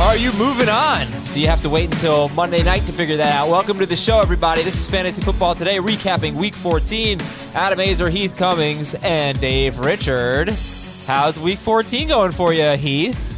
Are you moving on? Do you have to wait until Monday night to figure that out? Welcome to the show, everybody. This is Fantasy Football Today, recapping Week 14. Adam Aizer, Heath Cummings, and Dave Richard. How's Week 14 going for you, Heath?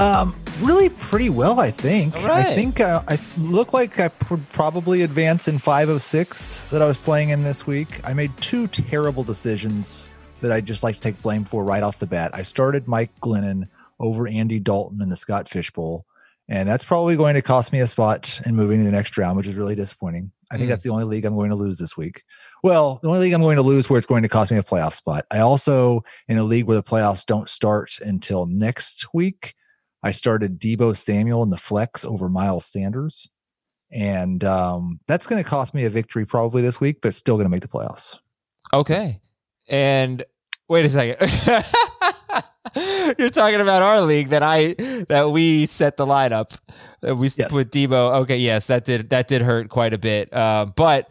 Um, really pretty well, I think. Right. I think uh, I look like I pr- probably advance in five of six that I was playing in this week. I made two terrible decisions that I just like to take blame for right off the bat. I started Mike Glennon over Andy Dalton in the Scott Fishbowl. And that's probably going to cost me a spot in moving to the next round, which is really disappointing. I think Mm. that's the only league I'm going to lose this week. Well, the only league I'm going to lose where it's going to cost me a playoff spot. I also in a league where the playoffs don't start until next week. I started Deebo Samuel in the flex over Miles Sanders. And um, that's going to cost me a victory probably this week, but still going to make the playoffs. Okay. And wait a second. You're talking about our league that I that we set the lineup. That we Yes. with Deebo. Okay, yes, that did that did hurt quite a bit. Um, but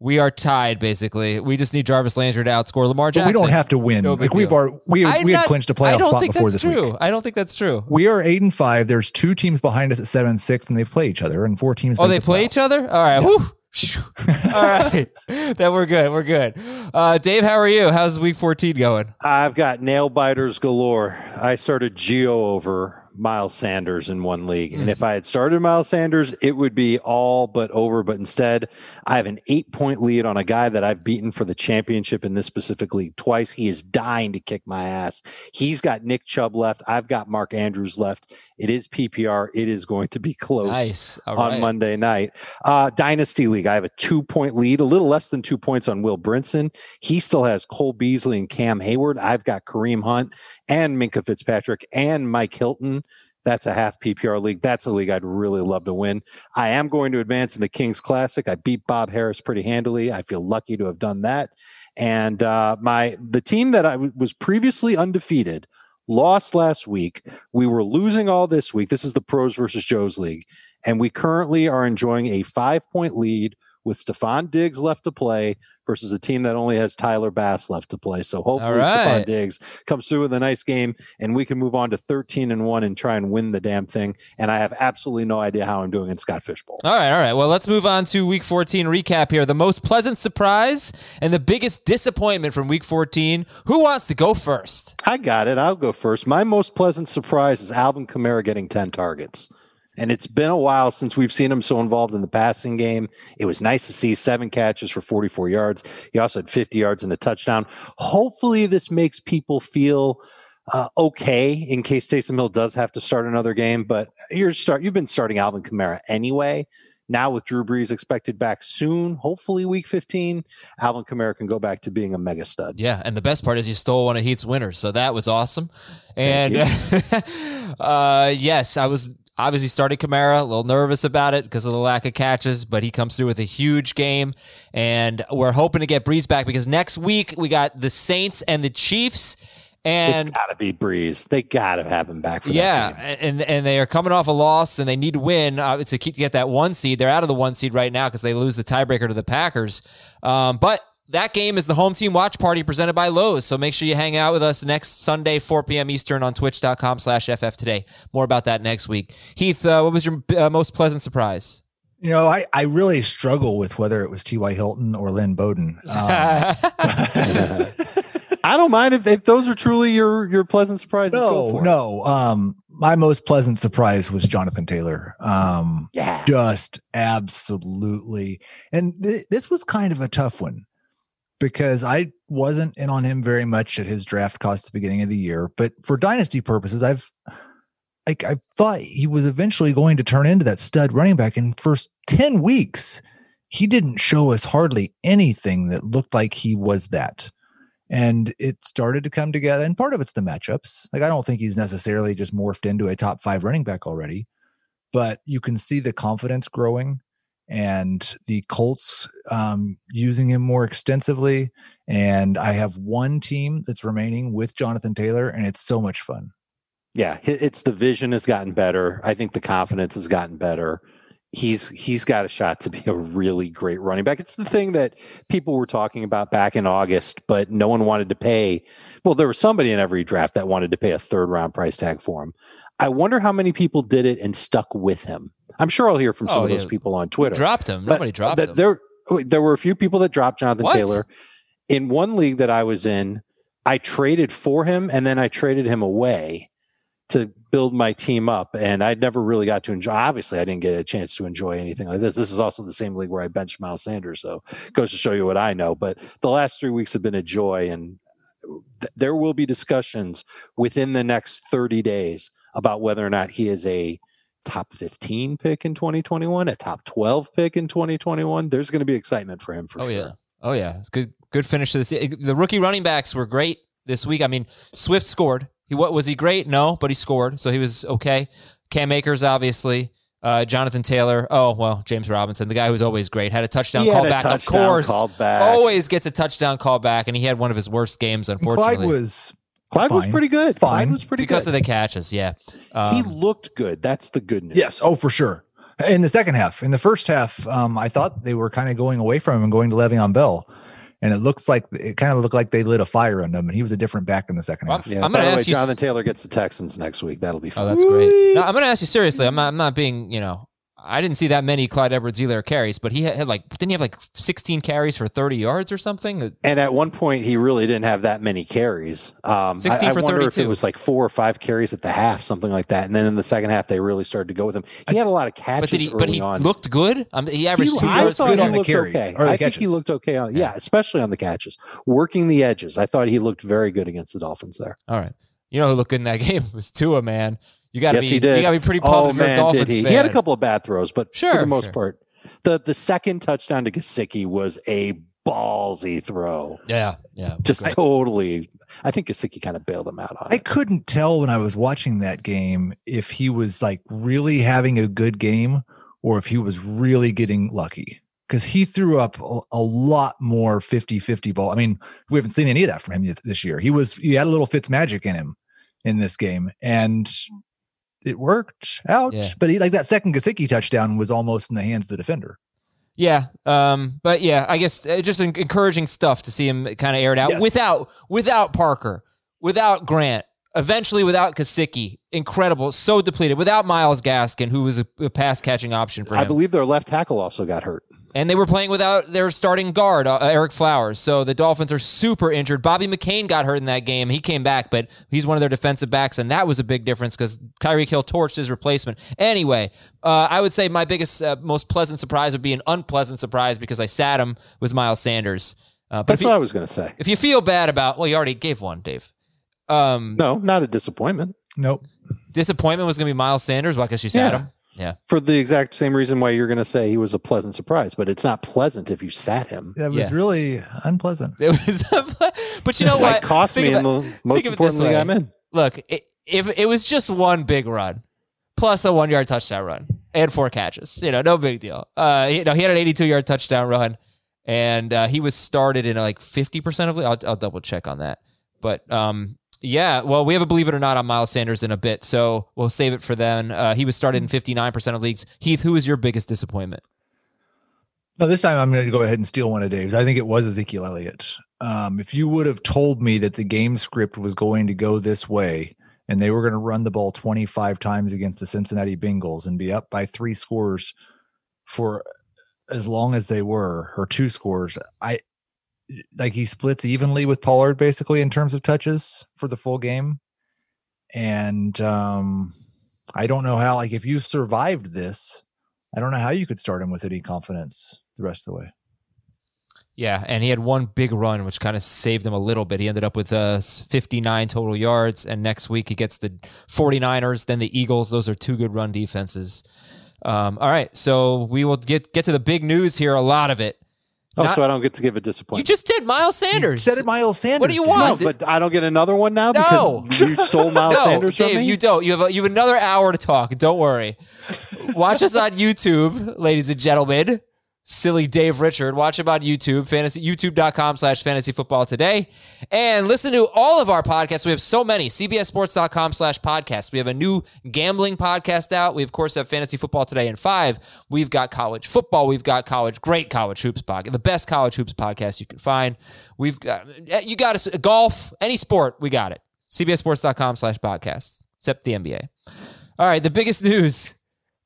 we are tied basically. We just need Jarvis Landry to outscore Lamar But Jackson. we don't have to win. No like we've already, we, I'm we had not- clinched a playoff spot think before that's this true. week. I don't think that's true. We are eight and five. There's two teams behind us at seven and six, and they play each other, and four teams. Oh, they the play playoffs. each other. All right. Yes. All right. then we're good. We're good. Uh, Dave, how are you? How's week 14 going? I've got nail biters galore. I started Gio over Miles Sanders in one league. And if I had started Miles Sanders, it would be all but over. But instead, I have an eight point lead on a guy that I've beaten for the championship in this specific league twice. He is dying to kick my ass. He's got Nick Chubb left. I've got Mark Andrews left. It is PPR. It is going to be close Nice. On right. Monday night. Uh, Dynasty League, I have a two point lead, a little less than two points on Will Brinson. He still has Cole Beasley and Cam Heyward. I've got Kareem Hunt and Minkah Fitzpatrick and Mike Hilton. That's a half PPR league. That's a league I'd really love to win. I am going to advance in the Kings Classic. I beat Bob Harris pretty handily. I feel lucky to have done that. And uh, my the team that I w- was previously undefeated lost last week. We were losing all this week. This is the pros versus Joe's league. And we currently are enjoying a five point lead with Stefon Diggs left to play versus a team that only has Tyler Bass left to play. So hopefully right. Stefon Diggs comes through with a nice game and we can move on to 13 and 1 and try and win the damn thing. And I have absolutely no idea how I'm doing in Scott Fishbowl. All right, all right. Well, let's move on to week 14 recap here. The most pleasant surprise and the biggest disappointment from week 14. Who wants to go first? I got it. I'll go first. My most pleasant surprise is Alvin Kamara getting 10 targets. And it's been a while since we've seen him so involved in the passing game. It was nice to see seven catches for 44 yards. He also had 50 yards and a touchdown. Hopefully, this makes people feel uh, okay in case Taysom Hill does have to start another game. But you're start you've been starting Alvin Kamara anyway. Now with Drew Brees expected back soon, hopefully week 15, Alvin Kamara can go back to being a mega stud. Yeah, and the best part is you stole one of Heath's winners, so that was awesome. And uh, yes, I was obviously started Kamara, a little nervous about it because of the lack of catches, but he comes through with a huge game, and we're hoping to get Brees back because next week we got the Saints and the Chiefs. And it's got to be Brees. They got to have him back yeah, and and they are coming off a loss, and they need to win uh, to keep to get that one seed. They're out of the one seed right now because they lose the tiebreaker to the Packers. Um, but that game is the home team watch party presented by Lowe's. So make sure you hang out with us next Sunday, 4 p.m. Eastern on twitch.com slash FF today. More about that next week. Heath, uh, what was your uh, most pleasant surprise? You know, I, I really struggle with whether it was T.Y. Hilton or Lynn Bowden. Um, I don't mind if, if those are truly your your pleasant surprises. no, no. Um, my most pleasant surprise was Jonathan Taylor. Um, Yeah. just absolutely. And th- this was kind of a tough one because I wasn't in on him very much at his draft cost at the beginning of the year, but for dynasty purposes, I've I thought he was eventually going to turn into that stud running back. In first 10 weeks, he didn't show us hardly anything that looked like he was that. And it started to come together. And part of it's the matchups. Like I don't think he's necessarily just morphed into a top five running back already, but you can see the confidence growing and the Colts um, using him more extensively. And I have one team that's remaining with Jonathan Taylor, and it's so much fun. Yeah, it's the vision has gotten better. I think the confidence has gotten better. He's he's got a shot to be a really great running back. It's the thing that people were talking about back in August, but no one wanted to pay. Well, there was somebody in every draft that wanted to pay a third round price tag for him. I wonder how many people did it and stuck with him. I'm sure I'll hear from some Oh, of those yeah. people on Twitter. Dropped him. Nobody dropped that him. There, there were a few people that dropped Jonathan What? Taylor. In one league that I was in, I traded for him and then I traded him away to build my team up. And I never really got to enjoy. Obviously, I didn't get a chance to enjoy anything like this. This is also the same league where I benched Miles Sanders, so it goes to show you what I know. But the last three weeks have been a joy, and th- there will be discussions within the next 30 days about whether or not he is a top 15 pick in 2021, a top 12 pick in 2021. There's going to be excitement for him for oh sure. yeah. Oh yeah. It's good. Good finish to this. The rookie running backs were great this week. I mean, Swift scored. He what was he great? No, but he scored, so he was okay. Cam Akers, obviously. Uh, Jonathan Taylor. Oh well, James Robinson, the guy who's always great, had a touchdown He call back. Of course, called back. always gets a touchdown call back, and he had one of his worst games, And unfortunately, Clyde was Clyde was Fine. pretty good. Clyde Fine. was pretty good. because good. of the catches. Yeah, he Um, looked good. That's the good news. Yes. Oh, for sure. In the second half, in the first half, um, I thought they were kind of going away from him and going to Le'Veon Bell, and it looks like it kind of looked like they lit a fire on him, and he was a different back in the second Well, half. Yeah. I'm gonna the way, ask you- Jonathan Taylor gets the Texans next week. That'll be Oh, fun. that's great. No, I'm going to ask you seriously. I'm not. I'm not being. You know, I didn't see that many Clyde Edwards-Helaire carries, but he had, had like didn't he have like 16 carries for 30 yards or something? And at one point, he really didn't have that many carries. Um, 16 I, for I if 32. it was like four or five carries at the half, something like that. And then in the second half, they really started to go with him. He had a lot of catches But did he? But he on. looked good. Um, he averaged He- two I yards. good on the carries, okay. the I think he looked okay on, Yeah. yeah, especially on the catches, working the edges. I thought he looked very good against the Dolphins there. All right. You know who looked good in that game It was Tua, man. You got to yes, be. he did. You got to be pretty oh pumped if you're a man, Dolphins did he? fan. He had a couple of bad throws, but sure, for the most sure. part, the the second touchdown to Gesicki was a ballsy throw. Yeah, yeah. Just Great. totally. I think Gesicki kind of bailed him out on I it. couldn't tell when I was watching that game if he was like really having a good game or if he was really getting lucky because he threw up a, a lot more 50 50 ball. I mean, we haven't seen any of that from him this year. He was, he had a little Fitz magic in him in this game and it worked out. Yeah. But he, like that second Gesicki touchdown was almost in the hands of the defender. Yeah, um, but yeah, I guess uh, just encouraging stuff to see him kind of air it out Yes. without without Parker, without Grant, eventually without Gesicki. Incredible, so depleted. Without Myles Gaskin, who was a, a pass catching option for him, I believe their left tackle also got hurt. And they were playing without their starting guard, uh, Ereck Flowers. So the Dolphins are super injured. Bobby McCain got hurt in that game. He came back, but he's one of their defensive backs, and that was a big difference because Tyreek Hill torched his replacement. Anyway, uh, I would say my biggest, uh, most pleasant surprise would be an unpleasant surprise because I sat him was Miles Sanders. Uh, but That's if what you, I was going to say. if you feel bad about, well, you already gave one, Dave. Um, No, not a disappointment. Nope. disappointment was going to be Miles Sanders. Well, because you sat Yeah. him. Yeah. For the exact same reason why you're going to say he was a pleasant surprise, but it's not pleasant if you sat him. That was Yeah. really unpleasant. It was, but you know what? It cost Think me in about- the most think important this league. I'm in. Look, it, if it was just one big run plus a one yard touchdown run and four catches, you know, no big deal. Uh, you know, he had an 82 yard touchdown run and uh, he was started in like 50% of the, I'll, I'll double check on that. But um, yeah, well, we have a believe it or not on Miles Sanders in a bit, so we'll save it for then. Uh, he was started in 59% of leagues. Heath, who is your biggest disappointment? No, this time I'm going to go ahead and steal one of Dave's. I think it was Ezekiel Elliott. Um, if you would have told me that the game script was going to go this way and they were going to run the ball 25 times against the Cincinnati Bengals and be up by three scores for as long as they were, or two scores, I like he splits evenly with Pollard basically in terms of touches for the full game. And um, I don't know how, like, if you survived this, I don't know how you could start him with any confidence the rest of the way. Yeah, and he had one big run, which kind of saved him a little bit. He ended up with uh, 59 total yards, and next week he gets the 49ers, then the Eagles. Those are two good run defenses. Um, all right, so we will get get to the big news here. A lot of it. Oh, Not- so I don't get to give a disappointment. You just did Miles Sanders. You said it, Miles Sanders. What do you want? no, but I don't get another one now No. because you stole Miles no, Sanders Dave, from me. you don't. You have a, you have another hour to talk. Don't worry. Watch us on YouTube, ladies and gentlemen. Silly Dave Richard. Watch him on YouTube, fantasy youtube.com slash fantasy football today. And listen to all of our podcasts. We have so many. CBSSports.com slash podcast. We have a new gambling podcast out. We, of course, have fantasy football today in five. We've got college football. We've got college, great college hoops podcast, the best college hoops podcast you can find. We've got, you got us, golf, any sport, we got it. CBSSports.com slash podcasts, except the NBA. All right, the biggest news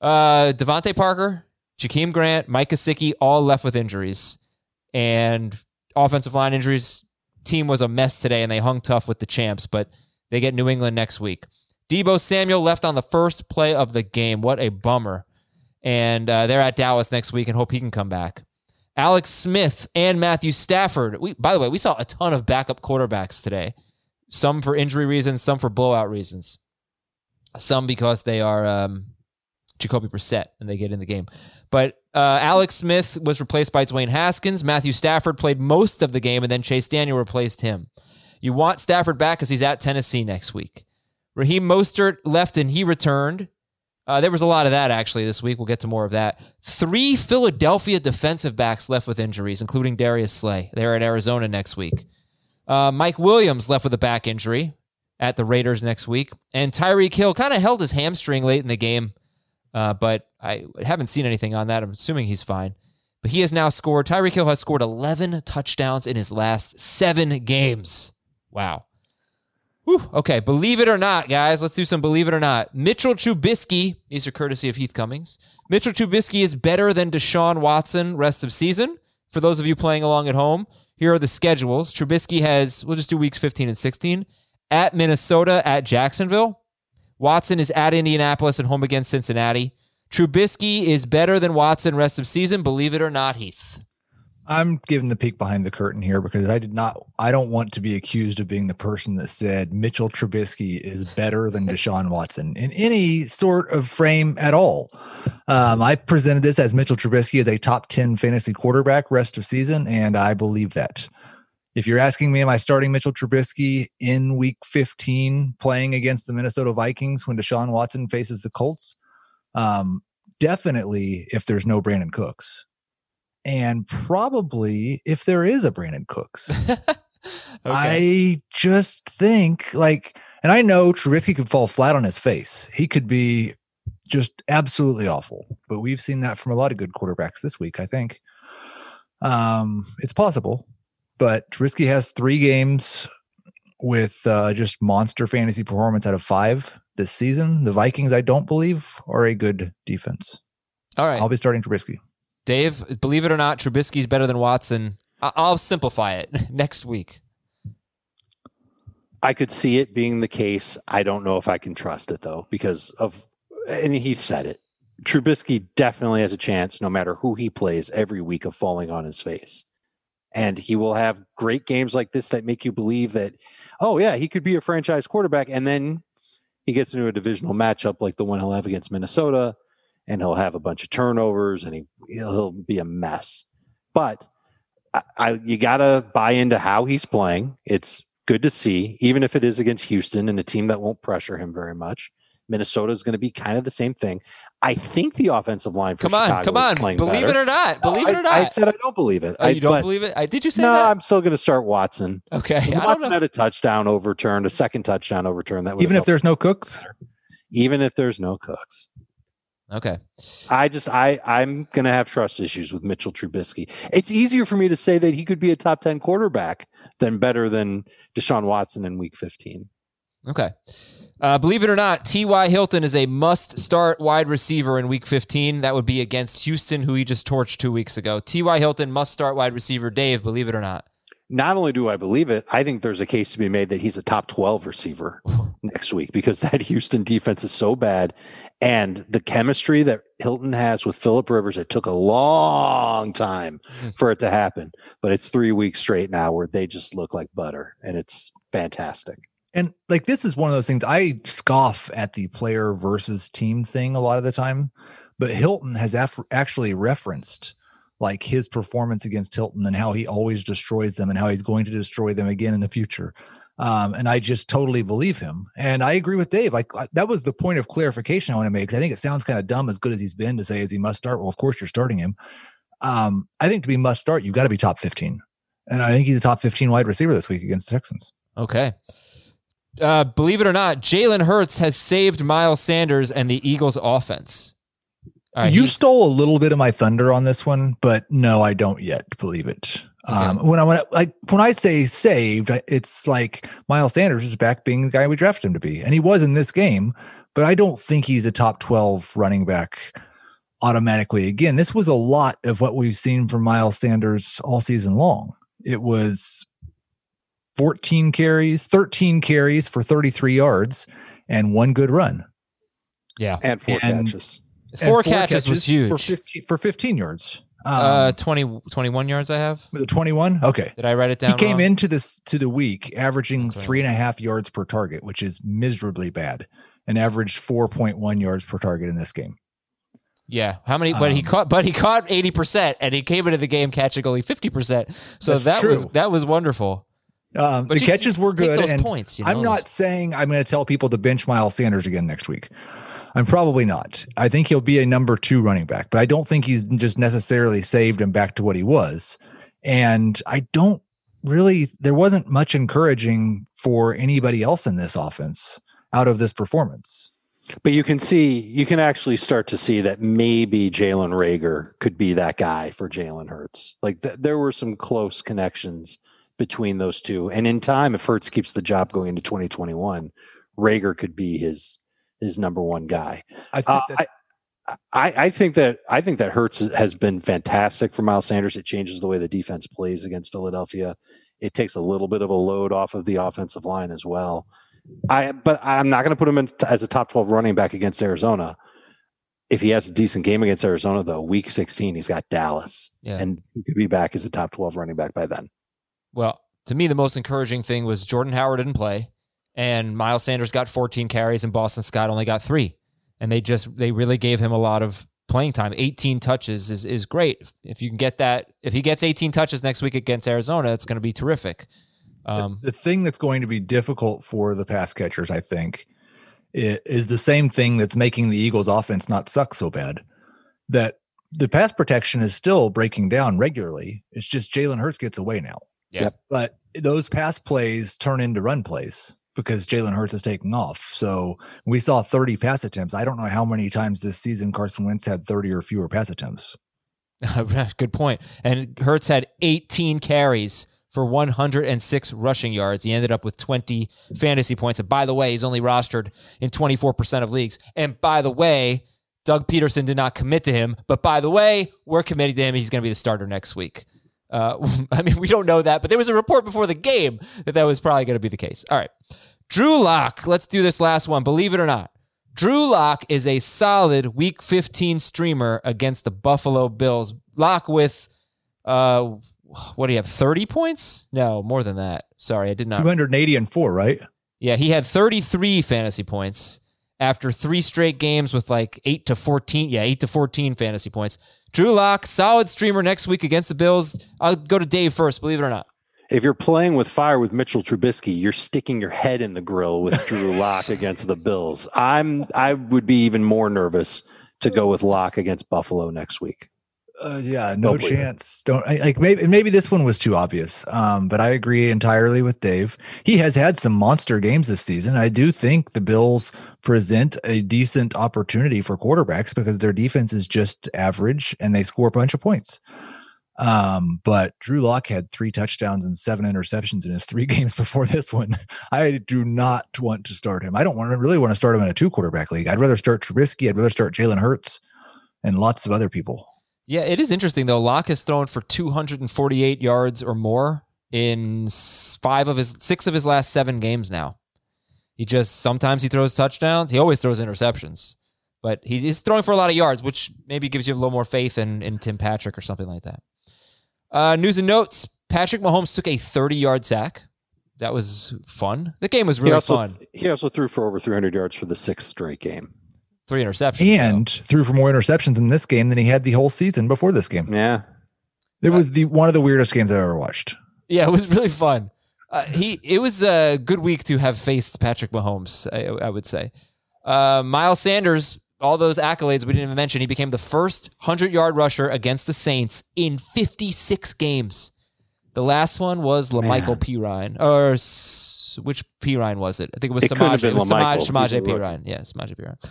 uh, DeVante Parker, Jakeem Grant, Mike Gesicki, all left with injuries. And offensive line injuries. Team was a mess today, and they hung tough with the champs, but they get New England next week. Deebo Samuel left on the first play of the game. What a bummer. And uh, they're at Dallas next week and hope he can come back. Alex Smith and Matthew Stafford. We, by the way, we saw a ton of backup quarterbacks today. Some for injury reasons, some for blowout reasons. Some because they are um, Jacoby Brissett and they get in the game. But uh, Alex Smith was replaced by Dwayne Haskins. Matthew Stafford played most of the game, and then Chase Daniel replaced him. You want Stafford back because he's at Tennessee next week. Raheem Mostert left and he returned. Uh, there was a lot of that actually this week. We'll get to more of that. Three Philadelphia defensive backs left with injuries, including Darius Slay. They're at Arizona next week. Uh, Mike Williams left with a back injury at the Raiders next week. And Tyreek Hill kind of held his hamstring late in the game, uh, but I haven't seen anything on that. I'm assuming he's fine. But he has now scored, Tyreek Hill has scored 11 touchdowns in his last seven games. Wow. Whew. Okay, believe it or not, guys, let's do some believe it or not. Mitchell Trubisky, these are courtesy of Heath Cummings. Mitchell Trubisky is better than Deshaun Watson rest of season. For those of you playing along at home, here are the schedules. Trubisky has, we'll just do weeks 15 and 16, at Minnesota, at Jacksonville. Watson is at Indianapolis and home against Cincinnati. Trubisky is better than Watson rest of season, believe it or not, Heath. I'm giving the peek behind the curtain here because I did not. I don't want to be accused of being the person that said Mitchell Trubisky is better than Deshaun Watson in any sort of frame at all. Um, I presented this as Mitchell Trubisky as a top ten fantasy quarterback rest of season, and I believe that. If you're asking me, am I starting Mitchell Trubisky in Week 15 playing against the Minnesota Vikings when Deshaun Watson faces the Colts? Um, definitely, if there's no Brandin Cooks and probably if there is a Brandin Cooks. I just think like, and I know Trubisky could fall flat on his face. He could be just absolutely awful, but we've seen that from a lot of good quarterbacks this week. I think um, it's possible, but Trubisky has three games with uh, just monster fantasy performance out of five this season. The Vikings, I don't believe, are a good defense. All right. I'll be starting Trubisky. Dave, believe it or not, Trubisky's better than Watson. I- I'll simplify it next week. I could see it being the case. I don't know if I can trust it though, because of and Heath said it. Trubisky definitely has a chance, no matter who he plays, every week of falling on his face. And he will have great games like this that make you believe that, oh yeah, he could be a franchise quarterback. And then he gets into a divisional matchup like the one he'll have against Minnesota, and he'll have a bunch of turnovers and he he'll, be a mess. But I, I you gotta buy into how he's playing. It's good to see, even if it is against Houston and a team that won't pressure him very much. Minnesota is going to be kind of the same thing. I think the offensive line for Come on, Chicago come on. playing Believe better. it or not. No, Believe it I- or not. I said I don't believe it. oh, I, you don't but- believe it? I, did you say No, that? I'm still going to start Watson. okay. I don't Watson know. had a touchdown overturned, a second touchdown overturned. That would Even if there's no Cooks, even if there's no Cooks. Okay. I just I I'm gonna have trust issues with Mitchell Trubisky. It's easier for me to say that he could be a top ten quarterback than better than Deshaun Watson in Week 15. Okay. Uh, believe it or not, T.Y. Hilton is a must start wide receiver in week 15. That would be against Houston, who he just torched two weeks ago. T.Y. Hilton must start wide receiver. Dave, believe it or not. Not only do I believe it, I think there's a case to be made that he's a top 12 receiver. next week because that Houston defense is so bad. And the chemistry that Hilton has with Philip Rivers, it took a long time for it to happen. But it's three weeks straight now where they just look like butter and it's fantastic. And like this is one of those things I scoff at the player versus team thing a lot of the time, but Hilton has af- actually referenced like his performance against Hilton and how he always destroys them and how he's going to destroy them again in the future. Um, and I just totally believe him. And I agree with Dave. Like that was the point of clarification I want to make. I think it sounds kind of dumb as good as he's been to say, is he must start? Well, of course you're starting him. Um, I think to be must start, you've got to be top 15. And I think he's a top 15 wide receiver this week against the Texans. Okay. Uh, believe it or not, Jalen Hurts has saved Miles Sanders and the Eagles' offense. Right, you stole a little bit of my thunder on this one, but no, I don't yet believe it. Um, when I when I, like when I say saved, it's like Miles Sanders is back being the guy we drafted him to be, and he was in this game. But I don't think he's a top twelve running back automatically. Again, this was a lot of what we've seen from Miles Sanders all season long. It was 14 carries, 13 carries for 33 yards, and one good run. yeah, And four And- catches. And four, catches, was huge. for 15, for 15 yards. Um, uh, 20, 21 yards. I have. 21? Okay. Did I write it down? He came wrong? into this to the week averaging That's right. three and a half yards per target, which is miserably bad, and averaged 4.1 yards per target in this game. Yeah, how many? But he Um, caught, but he caught eighty percent, and he came into the game catching only fifty percent. So That's that was that was wonderful. Um, But the catches you were good. those and points, you I'm not saying I'm going to tell people to bench Miles Sanders again next week. I'm probably not. I think he'll be a number two running back, but I don't think he's just necessarily saved him back to what he was. And I don't really, there wasn't much encouraging for anybody else in this offense out of this performance. But you can see, you can actually start to see that maybe Jalen Reagor could be that guy for Jalen Hurts. Like th- there were some close connections between those two. And in time, if Hurts keeps the job going into 2021, Reagor could be his his number one guy. I think Uh, that I, I, I think that I think that Hurts has been fantastic for Miles Sanders. It changes the way the defense plays against Philadelphia. It takes a little bit of a load off of the offensive line as well. I but I'm not going to put him in as a top 12 running back against Arizona. If he has a decent game against Arizona, though, week 16, he's got Dallas, Yeah. and he could be back as a top 12 running back by then. Well, to me, the most encouraging thing was Jordan Howard didn't play, and Miles Sanders got 14 carries, and Boston Scott only got three. And they just they really gave him a lot of playing time. 18 touches is is great. If you can get that, if he gets 18 touches next week against Arizona, it's going to be terrific. Um, the thing that's going to be difficult for the pass catchers, I think, is the same thing that's making the Eagles' offense not suck so bad. That the pass protection is still breaking down regularly. It's just Jalen Hurts gets away now. Yeah. Yep. But those pass plays turn into run plays because Jalen Hurts is taking off. So we saw 30 pass attempts. I don't know how many times this season Carson Wentz had 30 or fewer pass attempts. Good point. And Hurts had 18 carries for 106 rushing yards. He ended up with 20 fantasy points. And by the way, he's only rostered in 24% of leagues. And by the way, Doug Pederson did not commit to him. But by the way, we're committing to him. He's going to be the starter next week. Uh, I mean, we don't know that, but there was a report before the game that that was probably going to be the case. All right. Drew Lock. Let's do this last one. Believe it or not. Drew Lock is a solid week 15 streamer against the Buffalo Bills. Lock with, uh, what do you have? 30 points? No, more than that. Sorry, I did not. 280 and four, right? Yeah, he had 33 fantasy points after three straight games with like 8 to 14. Yeah, 8 to 14 fantasy points. Drew Lock, solid streamer next week against the Bills. I'll go to Dave first, believe it or not. If you're playing with fire with Mitchell Trubisky, you're sticking your head in the grill with Drew Lock against the Bills. I'm I would be even more nervous to go with Lock against Buffalo next week. Uh, yeah, no chance. Don't I, like maybe maybe this one was too obvious. Um, but I agree entirely with Dave. He has had some monster games this season. I do think the Bills present a decent opportunity for quarterbacks because their defense is just average and they score a bunch of points. Um, but Drew Lock had three touchdowns and seven interceptions in his three games before this one. I do not want to start him. I don't want to really want to start him in a two quarterback league. I'd rather start Trubisky. I'd rather start Jalen Hurts and lots of other people. Yeah, it is interesting though. Lock has thrown for 248 yards or more in five of his six of his last seven games now. He just sometimes he throws touchdowns. He always throws interceptions, but he, he's throwing for a lot of yards, which maybe gives you a little more faith in, in Tim Patrick or something like that. Uh, news and notes: Patrick Mahomes took a 30 yard sack. That was fun. The game was He really also, fun. he also threw for over 300 yards for the sixth straight game. Three interceptions. And threw for more interceptions in this game than he had the whole season before this game. Yeah. It was the one of the weirdest games I've ever watched. Yeah, it was really fun. Uh, he it was a good week to have faced Patrick Mahomes. I, I would say. Uh, Miles Sanders, all those accolades we didn't even mention. He became the first hundred yard rusher against the Saints in 56 games. The last one was La'Mical Perine, or s- which Perine was it? I think it was It couldn't Samaje. been It was La'Mical. Samaje, He's a Samaje rookie. Perine. Yeah, Samaje Perine.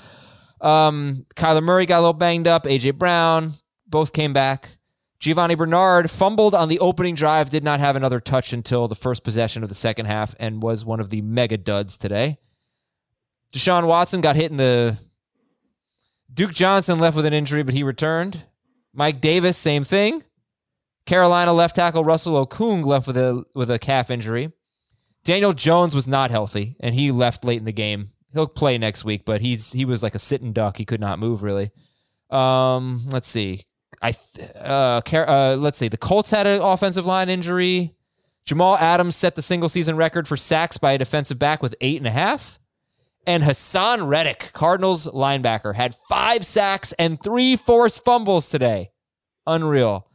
Um, Kyler Murray got a little banged up. AJ Brown, both came back. Giovani Bernard fumbled on the opening drive, did not have another touch until the first possession of the second half, and was one of the mega duds today. Deshaun Watson got hit in the. Duke Johnson left with an injury, but he returned. Mike Davis, same thing. Carolina left tackle Russell Okung left with a with a calf injury. Daniel Jones was not healthy, and he left late in the game. He'll play next week, but he's he was like a sitting duck. He could not move really. Um, let's see. I uh, uh let's see. The Colts had an offensive line injury. Jamal Adams set the single season record for sacks by a defensive back with eight and a half. And Haason Reddick, Cardinals linebacker, had five sacks and three forced fumbles today. Unreal.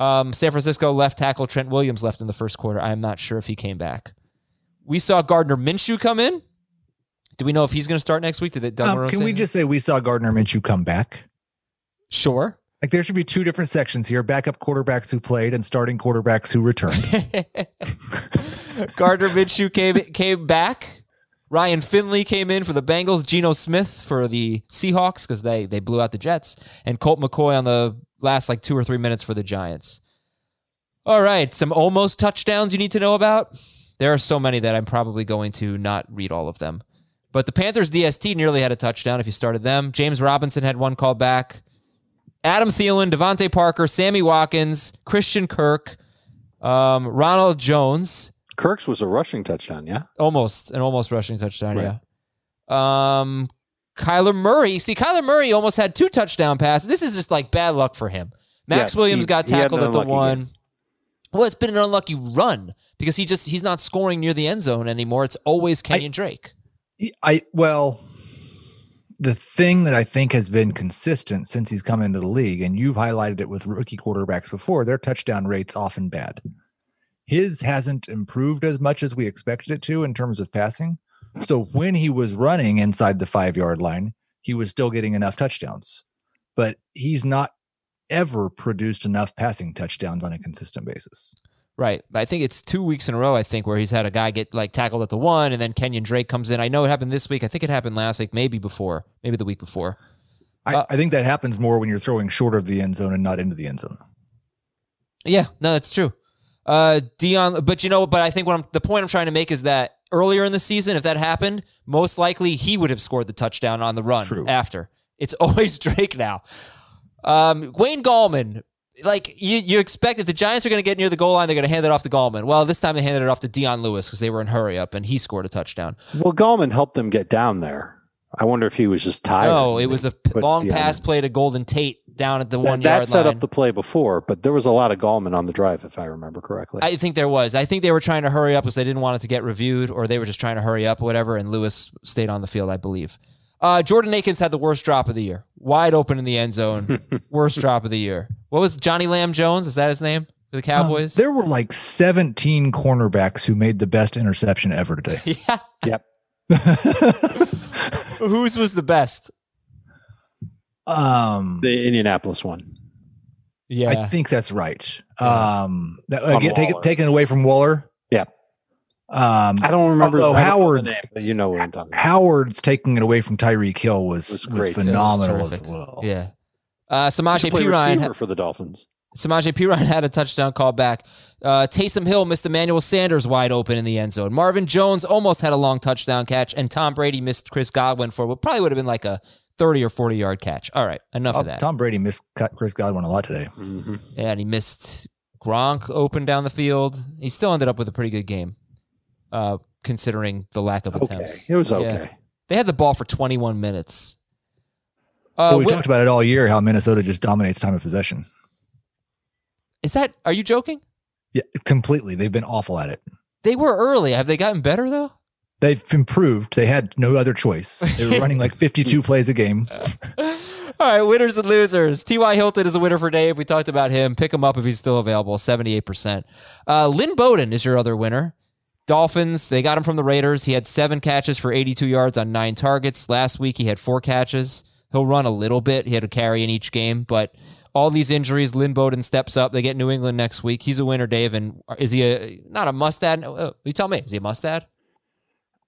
Um, San Francisco left tackle Trent Williams left in the first quarter. I am not sure if he came back. We saw Gardner Minshew come in. Do we know if he's going to start next week? Did Doug Um, can we just say we saw Gardner Minshew come back? sure? Like there should be two different sections here: backup quarterbacks who played and starting quarterbacks who returned. Gardner Minshew came came back. Ryan Finley came in for the Bengals. Geno Smith for the Seahawks because they they blew out the Jets, and Colt McCoy on the last like two or three minutes for the Giants. All right, some almost touchdowns you need to know about. There are so many that I'm probably going to not read all of them. But the Panthers DST nearly had a touchdown if you started them. James Robinson had one call back. Adam Thielen, DeVante Parker, Sammy Watkins, Christian Kirk, um, Ronald Jones, Kirk's was a rushing touchdown. Yeah. almost an almost rushing touchdown. Yeah. Um, Kyler Murray. See, Kyler Murray almost had two touchdown passes. This is just like bad luck for him. Max Yes, Williams he- got tackled at the one. game. Well, it's been an unlucky run because he just he's not scoring near the end zone anymore. It's always Kenyon Drake. I well, the thing that I think has been consistent since he's come into the league, and you've highlighted it with rookie quarterbacks before, their touchdown rates often bad. His hasn't improved as much as we expected it to in terms of passing. So when he was running inside the five yard line, he was still getting enough touchdowns, but he's not ever produced enough passing touchdowns on a consistent basis. Right. I think it's two weeks in a row, I think, where he's had a guy get like tackled at the one and then Kenyon Drake comes in. I know it happened this week. I think it happened last week, maybe before, maybe the week before. I, Uh, I think that happens more when you're throwing short of the end zone and not into the end zone. Yeah, no, that's true. Uh, Dion, but you know, but I think what I'm the point I'm trying to make is that earlier in the season, if that happened, most likely he would have scored the touchdown on the run True. after. It's always Drake now. Um, Wayne Gallman, like you, you expect if the Giants are going to get near the goal line, they're going to hand it off to Gallman. Well, this time they handed it off to Dion Lewis because they were in hurry up and he scored a touchdown. Well, Gallman helped them get down there. I wonder if he was just tired. Oh, no, it was a long pass in. play to Golden Tate down at the That, one that yard set line. up the play before, but there was a lot of Gallman on the drive, if I remember correctly. I think there was. I think they were trying to hurry up because they didn't want it to get reviewed, or they were just trying to hurry up, or whatever. And Lewis stayed on the field, I believe. Uh, Jordan Akins had the worst drop of the year, wide open in the end zone, worst drop of the year. What was Johnny Lamb Jones? Is that his name for the Cowboys? Um, there were like 17 cornerbacks who made the best interception ever today. yeah. yep. Whose was the best? Um, The Indianapolis one. Yeah. I think that's right. Um, that, On again, take it taken away from Waller. Yep. Um, I don't remember Although I don't know the Howard's- name, but you know what I'm talking about. Howard's taking it away from Tyreek Hill was Was was, phenomenal It as well. yeah. Uh, He Samaje should Perine. receiver for the Dolphins. Samaje Perine had a touchdown call back. Uh, Taysom Hill missed Emmanuel Sanders wide open in the end zone. Marvin Jones almost had a long touchdown catch, and Tom Brady missed Chris Godwin for what probably would have been like a 30 or 40 yard catch. All right, enough Oh, of that. Tom Brady missed cut Chris Godwin a lot today. Mm-hmm. Yeah, and he missed Gronk open down the field. He still ended up with a pretty good game. Uh, considering the lack of Okay, attempts. it was Yeah. okay. They had the ball for 21 minutes. Uh, well, we Wi- talked about it all year how Minnesota just dominates time of possession. is that? Are you joking? Yeah, completely. They've been awful at it. They were early. Have they gotten better though? They've improved. They had no other choice. They were running like 52 plays a game. All right, winners and losers. T.Y. Hilton is a winner for Dave. We talked about him. Pick him up if he's still available, 78%. Uh, Lynn Bowden is your other winner. Dolphins, they got him from the Raiders. He had seven catches for 82 yards on nine targets. Last week, he had four catches. He'll run a little bit. He had a carry in each game, but all these injuries, Lynn Bowden steps up. They get New England next week. He's a winner, Dave. And is he a not a must add? Uh, you tell me. Is he a must add?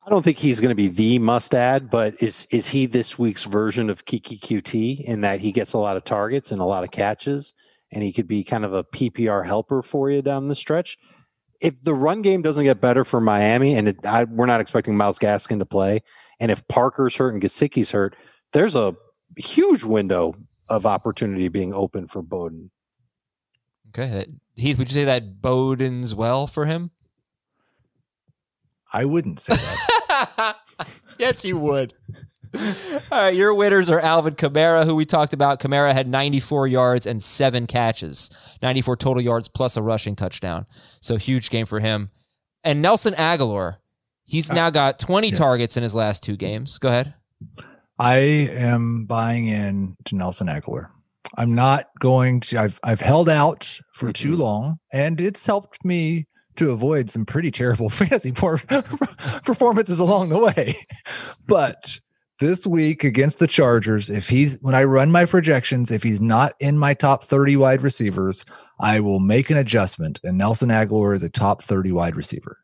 I don't think he's going to be the must add, but is is he this week's version of Keke Coutee in that he gets a lot of targets and a lot of catches, and he could be kind of a PPR helper for you down the stretch. If the run game doesn't get better for Miami, and it, I, we're not expecting Myles Gaskin to play, and if Parker's hurt and Gesicki's hurt, there's a huge window of opportunity being open for Bowden. Okay. Heath, would you say that Bowden's well for him? I wouldn't say that. yes, you would. All right, your winners are Alvin Kamara, who we talked about. Kamara had 94 yards and seven catches, 94 total yards plus a rushing touchdown. So huge game for him. And Nelson Agholor, he's uh, now got 20 yes. targets in his last two games. Go ahead. I am buying in to Nelson Agholor. I'm not going to. I've I've held out for too long, and it's helped me to avoid some pretty terrible fantasy performances along the way. But this week against the Chargers, if he's when I run my projections, if he's not in my top 30 wide receivers, I will make an adjustment. And Nelson Agholor is a top 30 wide receiver.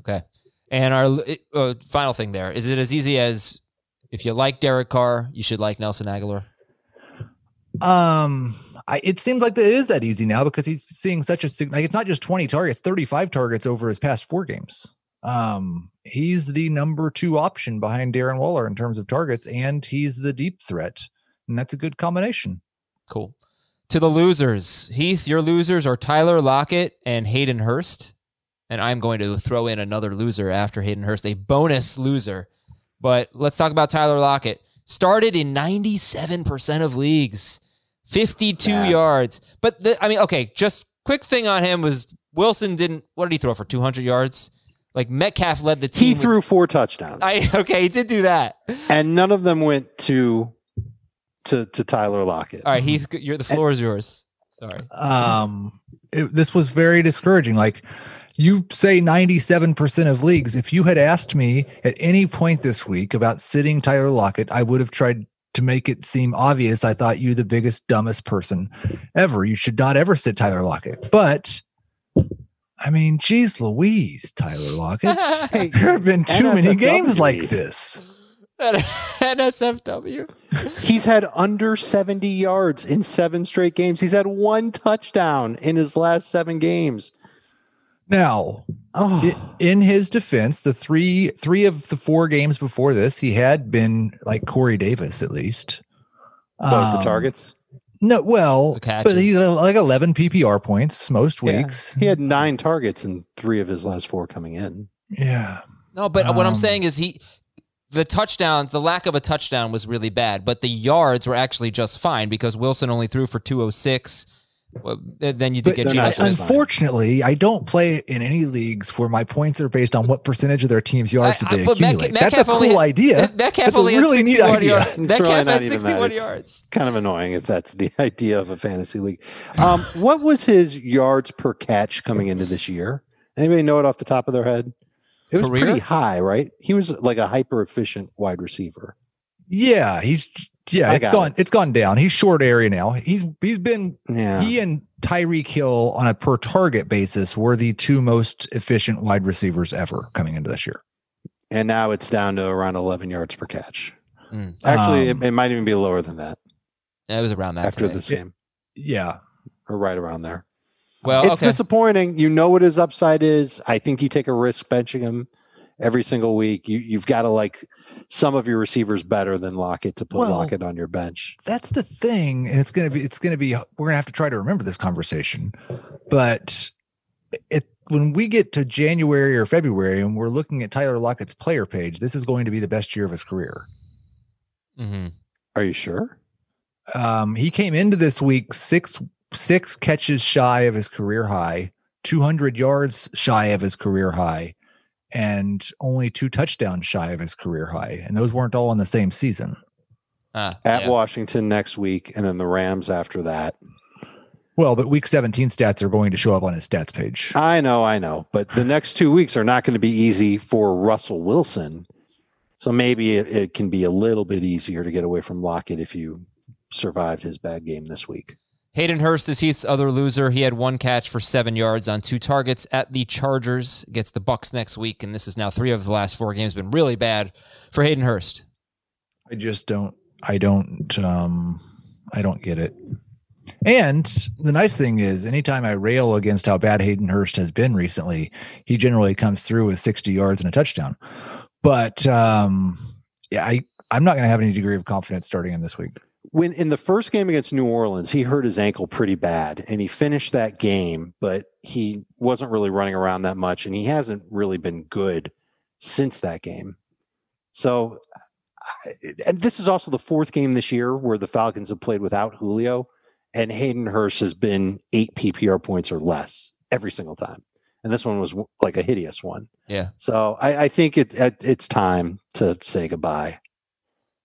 Okay. And our uh, final thing there is it as easy as if you like Derek Carr, you should like Nelson Agholor? Um, I, it seems like that it is that easy now because he's seeing such a like it's not just 20 targets, 35 targets over his past four games. Um, he's the number two option behind Darren Waller in terms of targets, and he's the deep threat, and that's a good combination. Cool. To the losers, Heath, your losers are Tyler Lockett and Hayden Hurst. And I'm going to throw in another loser after Hayden Hurst, a bonus loser. But let's talk about Tyler Lockett. Started in 97% of leagues, 52 Bad. yards. But the, I mean, okay, just quick thing on him was Wilson didn't, what did he throw for 200 yards? Like Metcalf led the team. He with- threw four touchdowns, I, okay, he did do that. and none of them went to to to Tyler Lockett. All right, Heath, you're, the floor is yours. Sorry. Um, it, this was very discouraging. Like you say, 97% of leagues. If you had asked me at any point this week about sitting Tyler Lockett, I would have tried to make it seem obvious. I thought you the biggest, dumbest person ever. You should not ever sit Tyler Lockett. But I mean, geez Louise, Tyler Lockett. Hey, there have been too many games like this. NSFW. He's had under 70 yards in seven straight games. He's had one touchdown in his last seven games. Now, Oh, in his defense, the three three of the four games before this, he had been like Corey Davis at least. what, the Um, targets? No, well, but he's like eleven PPR points most Yeah. weeks. He had nine targets in three of his last four coming in. Yeah, No, but what I'm Um, saying is he, the touchdowns, the lack of a touchdown was really bad, but the yards were actually just fine because Wilson only threw for 206. Well, then you did but get they're Geno not Smith. just fine. unfortunately, I don't play in any leagues where my points are based on what percentage of their team's yards did I- they I- but Metcalf- accumulate. That's a cool had- idea. Metcalf That's a only really had neat 61 idea. yards. It's really Metcalf not had even that. 61 It's- yards. Kind of annoying if that's the idea of a fantasy league. Um, what was his yards per catch coming into this year? Anybody know it off the top of their head? It was Career? pretty high, right? He was like a hyper efficient wide receiver. Yeah, he's yeah, I it's gone. it. It's gone down. He's short area now. He's he's been Yeah. he and Tyreek Hill on a per target basis were the two most efficient wide receivers ever coming into this year. and now it's down to around 11 yards per catch. Mm. Actually, Um, it, it might even be lower than that it was around that. after today. this game, Yeah. or right around there. Well, it's okay. disappointing. You know what his upside is. I think you take a risk benching him every single week. You you've got to like some of your receivers better than Lockett to put Well- Lockett on your bench. That's the thing. And it's gonna be it's gonna be we're gonna have to try to remember this conversation. But it when we get to January or February and we're looking at Tyler Lockett's player page, this is going to be the best year of his career. Mm-hmm. Are you sure? Um, he came into this week six six catches shy of his career high, 200 yards shy of his career high, and only two touchdowns shy of his career high. And those weren't all in the same season. Ah, At yeah. Washington next week, and then the Rams after that. Well, but week 17 stats are going to show up on his stats page. I know, I know, but the next two weeks are not going to be easy for Russell Wilson. So maybe it, it can be a little bit easier to get away from Lockett if you survived his bad game this week. Hayden Hurst is Heath's other loser. He had one catch for seven yards on two targets at the Chargers. Gets the Bucks next week, and this is now three of the last four games. Been really bad for Hayden Hurst. I just don't I don't um I don't get it. And the nice thing is anytime I rail against how bad Hayden Hurst has been recently, he generally comes through with 60 yards and a touchdown. But um yeah, I I'm not going to have any degree of confidence starting him this week. When in the first game against New Orleans, he hurt his ankle pretty bad and he finished that game, but he wasn't really running around that much and he hasn't really been good since that game. So, and this is also the fourth game this year where the Falcons have played without Julio, and Hayden Hurst has been eight PPR points or less every single time. And this one was like a hideous one. Yeah. So I, I think it, it it's time to say goodbye,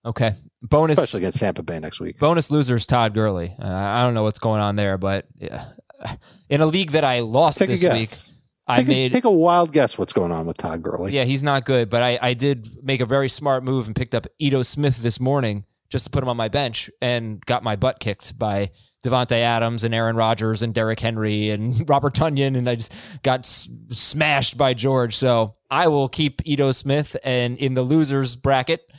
Okay. Bonus. especially against Tampa Bay next week. Bonus losers Todd Gurley. Uh, I don't know what's going on there, but yeah. in a league that I lost Take this week, I take, made a, take a wild guess what's going on with Todd Gurley. Yeah, he's not good, but I, I did make a very smart move and picked up Ito Smith this morning just to put him on my bench and got my butt kicked by Davante Adams and Aaron Rodgers and Derrick Henry and Robert Tonyan, and I just got s- smashed by George. So I will keep Ito Smith and in the losers bracket.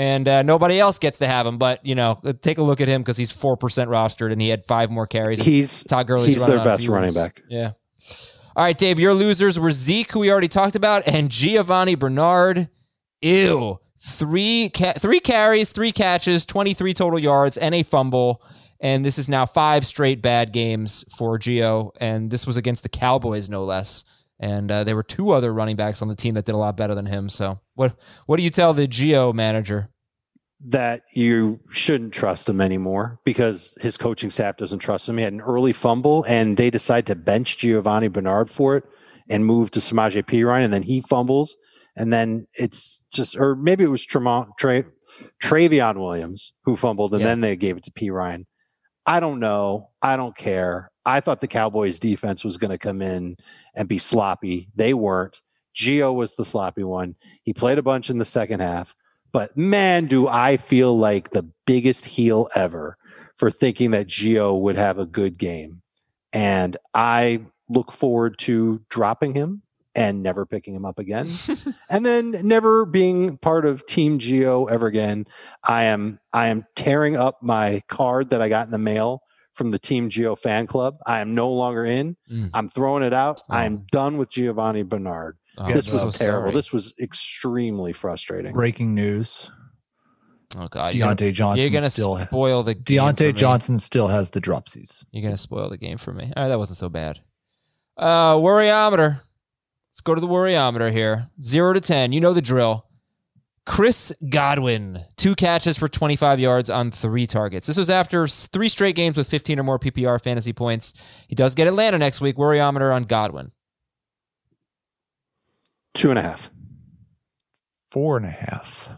And uh, nobody else gets to have him, but you know, take a look at him because he's four percent rostered and he had five more carries. He's Todd Gurley's he's their best running back. Yeah. All right, Dave, your losers were Zeke, who we already talked about, and Giovani Bernard. Ew. Three ca- three carries, three catches, 23 total yards, and a fumble. And this is now five straight bad games for Gio. And this was against the Cowboys, no less. And uh, there were two other running backs on the team that did a lot better than him. So what what do you tell the Gio manager? that you shouldn't trust him anymore because his coaching staff doesn't trust him. He had an early fumble and they decide to bench Giovani Bernard for it and move to Samaje Perine, and then he fumbles and then it's just or maybe it was Tremont Tra- Trayveon Williams who fumbled and Yeah. then they gave it to Perine. I don't know. I don't care. I thought the Cowboys defense was going to come in and be sloppy. They weren't. Gio was the sloppy one. He played a bunch in the second half. But man, do I feel like the biggest heel ever for thinking that Gio would have a good game. And I look forward to dropping him and never picking him up again. and then never being part of Team Gio ever again. I am I am tearing up my card that I got in the mail from the Team Gio fan club. I am no longer in. Mm. I'm throwing it out. I Oh. am done with Giovani Bernard. Oh, this was so terrible. sorry. This was extremely frustrating. Breaking news. oh God, you're Diontae Johnson You're gonna still spoil the game for Diontae me. Johnson still has the dropsies. You're gonna spoil the game for me. All right, that wasn't so bad. Uh, worryometer. Let's go to the worryometer here. Zero to ten. You know the drill. Chris Godwin, two catches for 25 yards on three targets. This was after three straight games with 15 or more PPR fantasy points. He does get Atlanta next week. Worryometer on Godwin. Two and a half. Four and a half.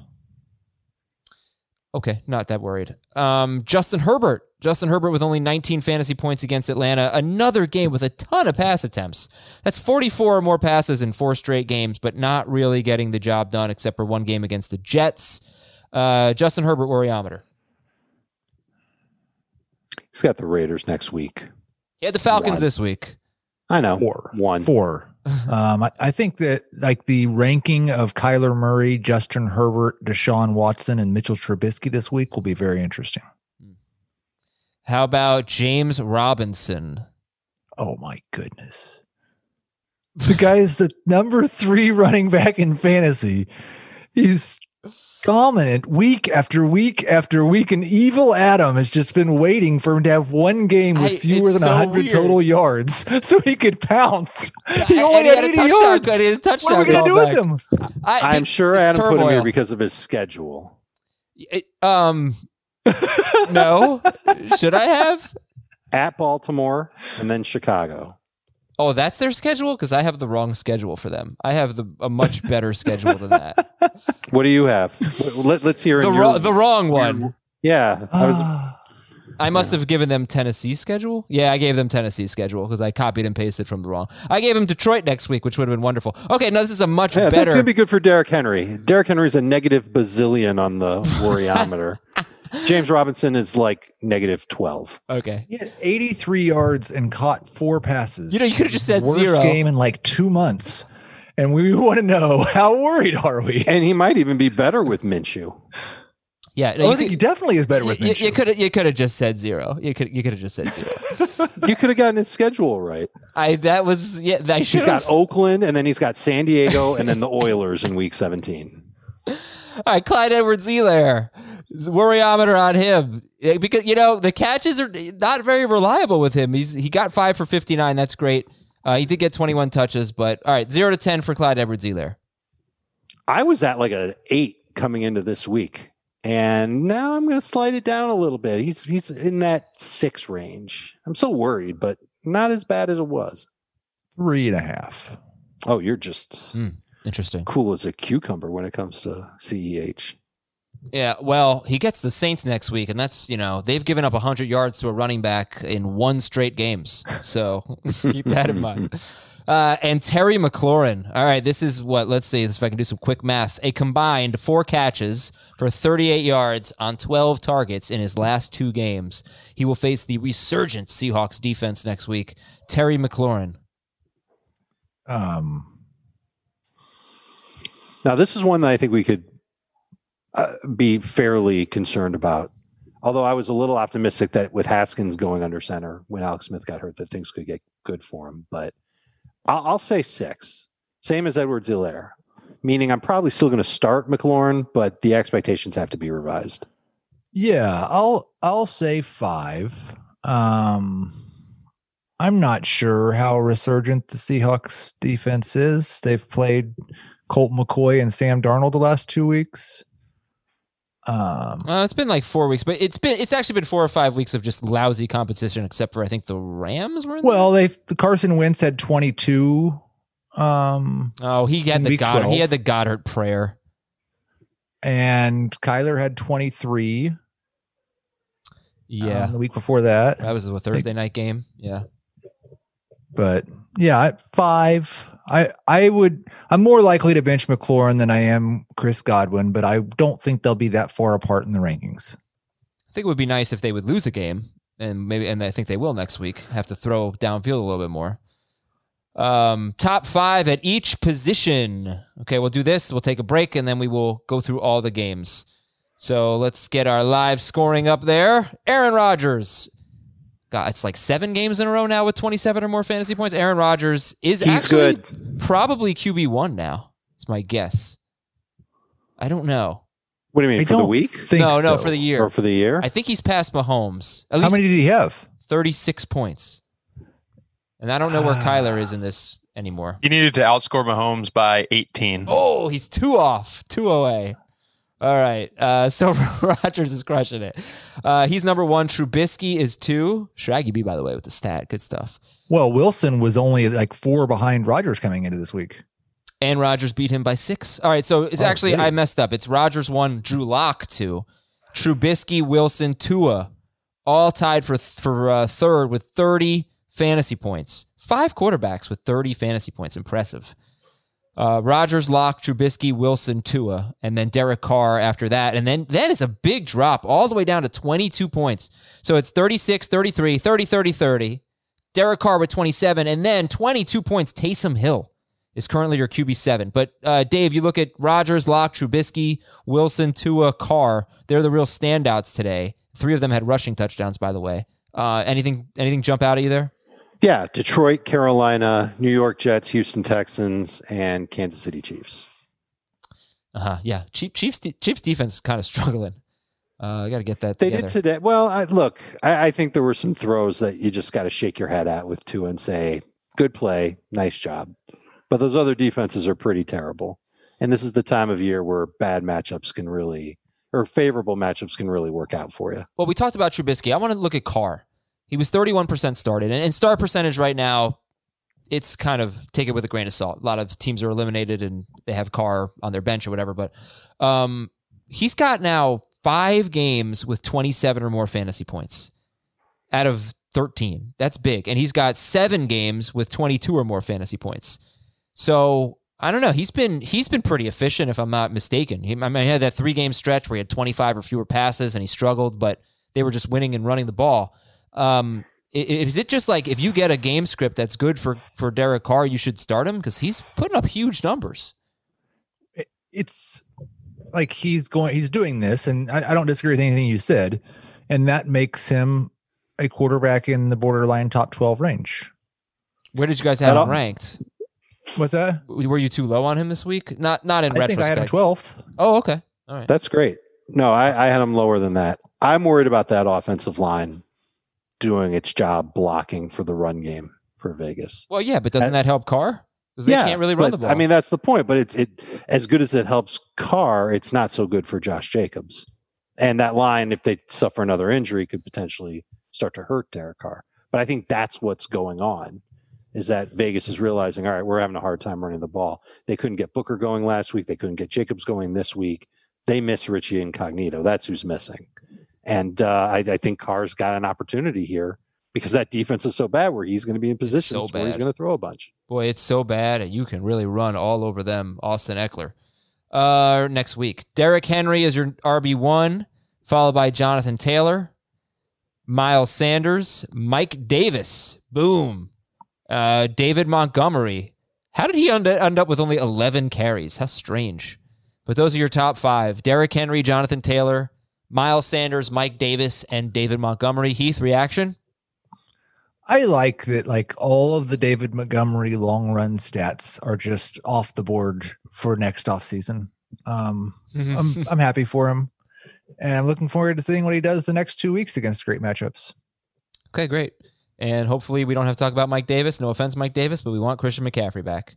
Okay, not that worried. Um, Justin Herbert. Justin Herbert with only 19 fantasy points against Atlanta. Another game with a ton of pass attempts. That's 44 or more passes in four straight games, but not really getting the job done except for one game against the Jets. Uh, Justin Herbert worryometer. He's got the Raiders next week. He had the Falcons One. this week. I know. Four. One. Four. um, I, I think that like the ranking of Kyler Murray, Justin Herbert, Deshaun Watson, and Mitchell Trubisky this week will be very interesting. How about James Robinson? Oh my goodness. The guy is the number three running back in fantasy. He's dominant week after week after week. And evil Adam has just been waiting for him to have one game with fewer it's than so 100 weird. total yards so he could pounce. He And only he had had 80 touchdown- yards. he a touchdown What are we going to do callback. with him? I, I'm sure it's Adam put him here because of his schedule. It- um, no. Should I have? At Baltimore and then Chicago. Oh, that's their schedule because I have the wrong schedule for them. I have the a much better schedule than that. What do you have? Let, us hear The, in wro- your, the wrong one. Yeah, I was. I must have given them Tennessee schedule. Yeah, I gave them Tennessee schedule because I copied and pasted from the wrong. I gave them Detroit next week, which would have been wonderful. Okay, no, this is a much Yeah, that's gonna be good for Derrick Henry. Derrick Henry's a negative bazillion on the worryometer. James Robinson is like negative twelve. okay. He had 83 yards and caught four passes. You know, you could have just said Worst zero. game in like two months. And we want to know how worried are we? And he might even be better with Minshew. Yeah, oh, I think he definitely is better with you, Minshew. could you could have just said zero. You could you could have just said zero. You could have gotten his schedule right. I that was yeah. I should He's got. Oakland, and then he's got San Diego, and then the Oilers in Week 17. All right, Clyde Edwards Helaire. Worryometer on him Eh, because you know the catches are not very reliable with him. He's he got five for fifty nine. That's great. Uh, he did get twenty one touches, but all right, zero to ten for Clyde Edwards Helaire. I was at like an eight coming into this week, and now I'm going to slide it down a little bit. He's he's in that six range. I'm so worried, but not as bad as it was. Three and a half. Oh, you're just Interesting. cool as a cucumber when it comes to E CEH. Yeah, well, he gets the Saints next week, and that's you know they've given up hundred yards to a running back in one straight games, so keep that in mind. Uh, and Terry McLaurin. All right, this is what. Let's see if I can do some quick math. A combined four catches for 38 yards on 12 targets in his last two games. He will face the resurgent Seahawks defense next week. Terry McLaurin. Um, Now, this is one that I think we could uh, be fairly concerned about. Although I was a little optimistic that with Haskins going under center when Alex Smith got hurt, that things could get good for him. But I'll, I'll say six, same as Edwards Helaire, meaning I'm probably still going to start McLaurin, but the expectations have to be revised. yeah, I'll I'll say five. Um, I'm not sure how resurgent the Seahawks defense is. They've played Colt McCoy and Sam Darnold the last two weeks. Um, Uh, it's been like four weeks, but it's been it's actually been four or five weeks of just lousy competition, except for I think the Rams were. In well, they Carson Wentz had 22. Um, oh, he had the week Goddard. He had the Goddard prayer. and Kyler had 23. Yeah, um, the week before that. that was the Thursday night game. Yeah. But yeah, at five. I I would I'm more likely to bench McLaurin than I am Chris Godwin, but I don't think they'll be that far apart in the rankings. I think it would be nice if they would lose a game, and maybe, and I think they will next week. Have to throw downfield a little bit more. Um, top five at each position. Okay, we'll do this. We'll take a break, and then we will go through all the games. So let's get our live scoring up there. Aaron Rodgers. God, it's like seven games in a row now with 27 or more fantasy points. Aaron Rodgers is He's actually good. probably QB one now. It's my guess. I don't know. What do you mean I for the week think no, no, so. for the year. or for the year? I think he's past Mahomes. At How many did he have? 36 points. And I don't know where ah. Kyler is in this anymore. He needed to outscore Mahomes by 18. Oh, he's two off, two away. All right. Uh, so Rodgers is crushing it. Uh, he's number one. Trubisky is two. Shaggy B, by the way, with the stat. Good stuff. Well, Wilson was only like four behind Rodgers coming into this week. And Rodgers beat him by six. All right. So it's Oh, actually, great. I messed up. It's Rodgers one, Drew Lock two, Trubisky, Wilson, Tua, all tied for, for uh, third with 30 fantasy points. Five quarterbacks with 30 fantasy points. Impressive. Uh, Rodgers, Lock, Trubisky, Wilson, Tua, and then Derek Carr after that. And then that is a big drop all the way down to 22 points. So it's 36, 33, 30, 30, 30. Derek Carr with 27, and then 22 points. Taysom Hill is currently your QB7. But uh, Dave, you look at Rodgers, Lock, Trubisky, Wilson, Tua, Carr. They're the real standouts today. Three of them had rushing touchdowns, by the way. Uh, anything anything jump out at you there? Yeah, Detroit, Carolina, New York Jets, Houston Texans, and Kansas City Chiefs. Uh huh. Yeah. Chief, Chiefs, Chiefs defense is kind of struggling. Uh, I got to get that They together. did today. Well, I, look, I, I think there were some throws that you just got to shake your head at with two and say, "Good play, nice job." But those other defenses are pretty terrible, and this is the time of year where bad matchups can really, or favorable matchups can really work out for you. Well, we talked about Trubisky. I want to look at Carr. He was 31% started, and, and star percentage right now, it's kind of take it with a grain of salt. A lot of teams are eliminated and they have Carr on their bench or whatever, but um, he's got now five games with 27 or more fantasy points out of 13. That's big. And he's got seven games with 22 or more fantasy points. So I don't know. He's been he's been pretty efficient, if I'm not mistaken. He, I mean, he had that three game stretch where he had 25 or fewer passes and he struggled, but they were just winning and running the ball. Um, is it just like if you get a game script that's good for for Derek Carr, you should start him because he's putting up huge numbers. it's like he's going he's doing this and I, I don't disagree with anything you said and that makes him a quarterback in the borderline top 12 range Where did you guys have him ranked? what's that Were you too low on him this week? Not not in i think i had him 12th Oh, okay. All right. That's great. No, I, I had him lower than that. I'm worried about that offensive line doing its job blocking for the run game for Vegas. Well, yeah, but doesn't that help Carr? Because they yeah, can't really run but, the ball. I mean, that's the point. But it's it as good as it helps Carr, it's not so good for Josh Jacobs. And that line, if they suffer another injury, could potentially start to hurt Derek Carr. But I think that's what's going on. Is that Vegas is realizing, all right, we're having a hard time running the ball. They couldn't get Booker going last week. They couldn't get Jacobs going this week. They miss Richie Incognito. That's who's missing. And uh, I, I think Carr's got an opportunity here because that defense is so bad where he's going to be in positions so where he's going to throw a bunch. Boy, it's so bad, and you can really run all over them, Austin Ekeler. Uh, next week, Derrick Henry is your RB one, followed by Jonathan Taylor, Miles Sanders, Mike Davis, boom, uh, David Montgomery. How did he end, end up with only 11 carries? How strange. But those are your top five: Derrick Henry, Jonathan Taylor, Miles Sanders, Mike Davis, and David Montgomery. Heath, reaction? i like that like all of the david montgomery long run stats are just off the board for next off season um I'm, I'm happy for him and i'm looking forward to seeing what he does the next two weeks against great matchups Okay, great. And hopefully we don't have to talk about Mike Davis. No offense, Mike Davis, but we want Christian McCaffrey back.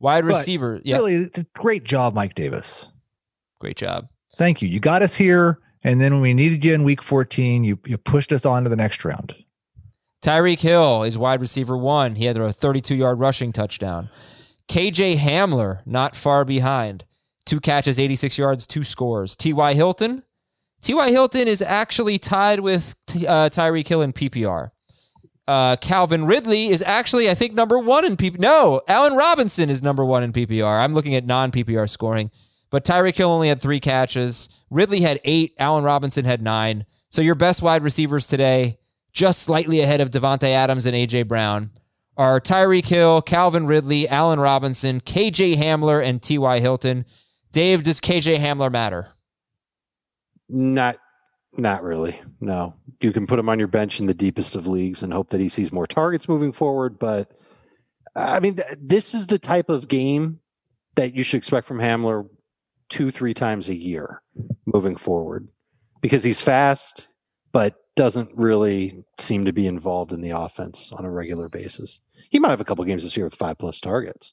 Wide But receiver. Yeah. really great job mike davis Great job. Thank you. You got us here, and then when we needed you in week 14, you you pushed us on to the next round. Tyreek Hill is wide receiver one. He had a 32 yard rushing touchdown. KJ Hamler, not far behind. Two catches, 86 yards, two scores. T.Y. Hilton. T.Y. Hilton is actually tied with uh, Tyreek Hill in PPR. Uh, Calvin Ridley is actually, I think, number one in PPR. No, Allen Robinson is number one in PPR. I'm looking at non PPR scoring. But Tyreek Hill only had three catches. Ridley had eight. Allen Robinson had nine. So your best wide receivers today, just slightly ahead of Davante Adams and AJ Brown, are Tyreek Hill, Calvin Ridley, Allen Robinson, KJ Hamler, and T.Y. Hilton. Dave, does KJ Hamler matter? Not, not really. No, you can put him on your bench in the deepest of leagues and hope that he sees more targets moving forward. But I mean, th- this is the type of game that you should expect from Hamler two, three times a year moving forward because he's fast, but doesn't really seem to be involved in the offense on a regular basis. He might have a couple games this year with five plus targets.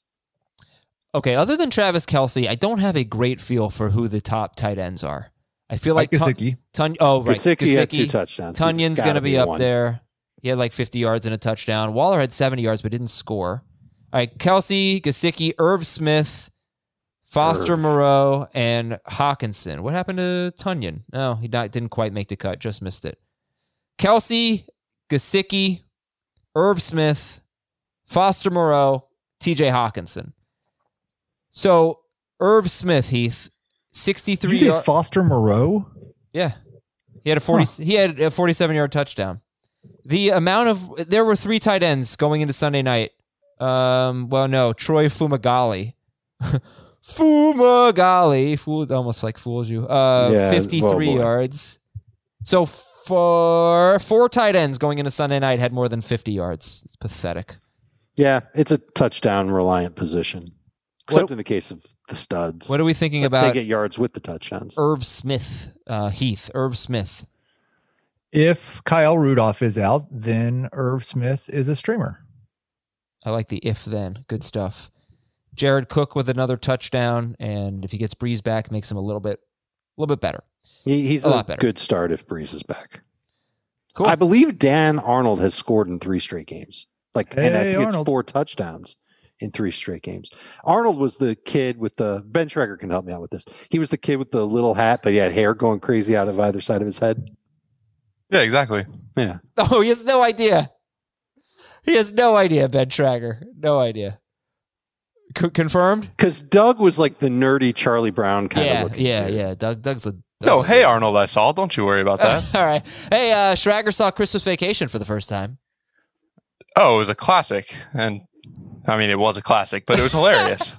Okay, other than Travis Kelce, I don't have a great feel for who the top tight ends are. I feel like Mike Tun- Gesicki. Tun- oh, right. Gesicki had two touchdowns. He's going to be, be up one. there. He had like 50 yards and a touchdown. Waller had 70 yards but didn't score. All right, Kelsey, Gesicki, Irv Smith, Foster. Moreau, and Hockenson. What happened to Tonyan? No, he not, didn't quite make the cut. Just missed it. Kelce, Gesicki, Irv Smith, Foster Moreau, TJ Hockenson. So Irv Smith, Heath, 63 Did you say yard- Foster Moreau? yeah. He had a 40 he had a 47 yard touchdown. The amount of there were three tight ends going into Sunday night. Um well no, Troy Fumagalli. Fumagalli, fooled almost like fools you. Uh Yeah, 53 oh, boy. yards. So for four tight ends going into Sunday night had more than 50 yards. It's pathetic. Yeah, it's a touchdown reliant position. except What- in the case of the studs. What are we thinking But about They get yards with the touchdowns. Irv Smith, uh, Heath, Irv Smith? If Kyle Rudolph is out, then Irv Smith is a streamer. I like the if then. Good stuff. Jared Cook with another touchdown, and if he gets Brees back, makes him a little bit, a little bit better. He, he's A a, lot better. good start if Brees is back. Cool. I believe Dan Arnold has scored in three straight games. Like, and I Hey, think it's four touchdowns in three straight games. Arnold was the kid with the Ben Traeger can help me out with this. He was the kid with the little hat, but he had hair going crazy out of either side of his head. Yeah, exactly. Yeah. Oh, he has no idea. He has no idea, Ben Trager. No idea. C- confirmed? Because Doug was like the nerdy Charlie Brown kind yeah, of looking. yeah, kid. yeah. Doug, Doug's a. Doug's No, a- hey Arnold, I saw. Don't you worry about that. All right. Hey, uh, Schrager saw Christmas Vacation for the first time. oh, it was a classic, and I mean, it was a classic, but it was hilarious.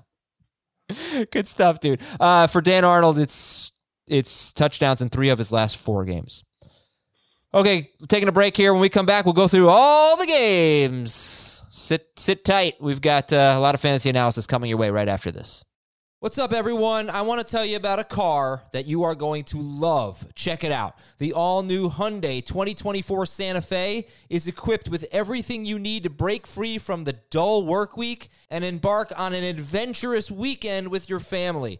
Good stuff, dude. Uh, for Dan Arnold, it's it's touchdowns in three of his last four games. Okay, taking a break here. When we come back, we'll go through all the games. Sit sit tight. We've got uh, a lot of fantasy analysis coming your way right after this. What's up, everyone? I want to tell you about a car that you are going to love. Check it out. The all new Hyundai 2024 Santa Fe is equipped with everything you need to break free from the dull work week and embark on an adventurous weekend with your family.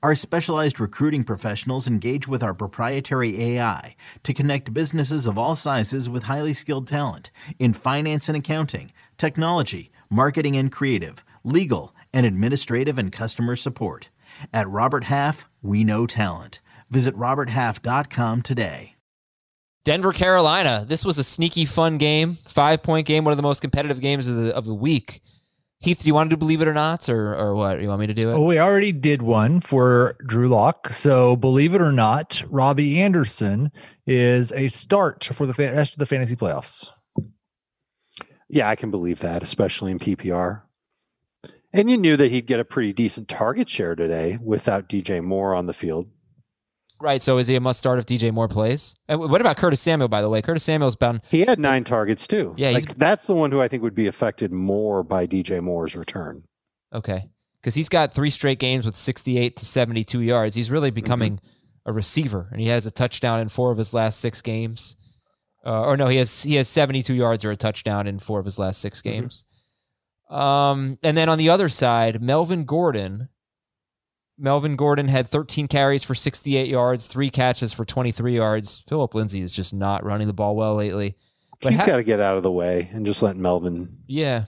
Our specialized recruiting professionals engage with our proprietary AI to connect businesses of all sizes with highly skilled talent in finance and accounting, technology, marketing and creative, legal, and administrative and customer support. At Robert Half, we know talent. Visit RobertHalf.com today. Denver, Carolina. This was a sneaky, fun game. Five point game, one of the most competitive games of the of the week. Heath, do you want to do believe it or not, or or what? You want me to do it? Oh, we already did one for Drew Lock. So believe it or not, Robbie Anderson is a start for the rest of the fantasy playoffs. Yeah, I can believe that, especially in PPR. And you knew that he'd get a pretty decent target share today without DJ Moore on the field. Right. So is he a must start if DJ Moore plays? And what about Curtis Samuel? By the way, Curtis Samuel's been He had nine targets too. Yeah, like that's the one who I think would be affected more by DJ Moore's return. okay because he's got three straight games with sixty-eight to seventy-two yards. He's really becoming a receiver, and he has a touchdown in four of his last six games. Uh, or no, he has he has seventy-two yards or a touchdown in four of his last 6 games. Um, and then on the other side, Melvin Gordon. Melvin Gordon had 13 carries for 68 yards, three catches for 23 yards. Philip Lindsay is just not running the ball well lately. But He's ha- got to get out of the way and just let Melvin Yeah.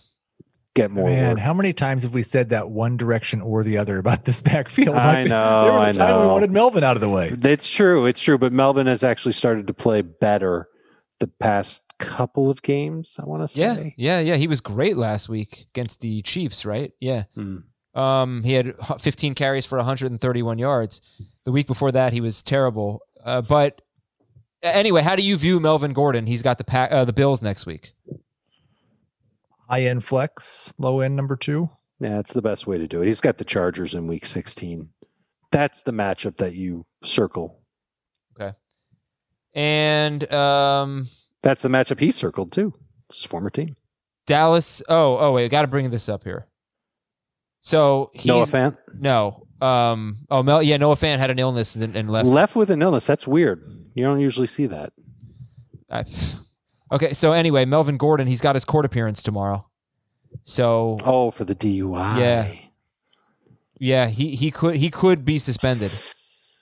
get more Man, work. how many times have we said that one direction or the other about this backfield? I know, there was a I time we wanted Melvin out of the way. It's true. It's true. But Melvin has actually started to play better the past couple of games, I want to say. Yeah. Yeah. yeah. He was great last week against the Chiefs, right? Yeah. Hmm. Um, he had 15 carries for 131 yards. The week before that, he was terrible. Uh, but anyway, how do you view Melvin Gordon? He's got the pa- uh, the Bills next week. High end flex, low end number two. Yeah, that's the best way to do it. He's got the Chargers in week 16. That's the matchup that you circle. Okay. And um, That's the matchup he circled too. His former team. Dallas. Oh, oh, wait, got to bring this up here. So he's Noah Fant no. Um, oh, Mel, yeah, Noah Fant had an illness and, and left. left with an illness. That's weird. You don't usually see that. I, okay, so anyway, Melvin Gordon, he's got his court appearance tomorrow. So Oh, for the DUI. Yeah. yeah, he he could he could be suspended.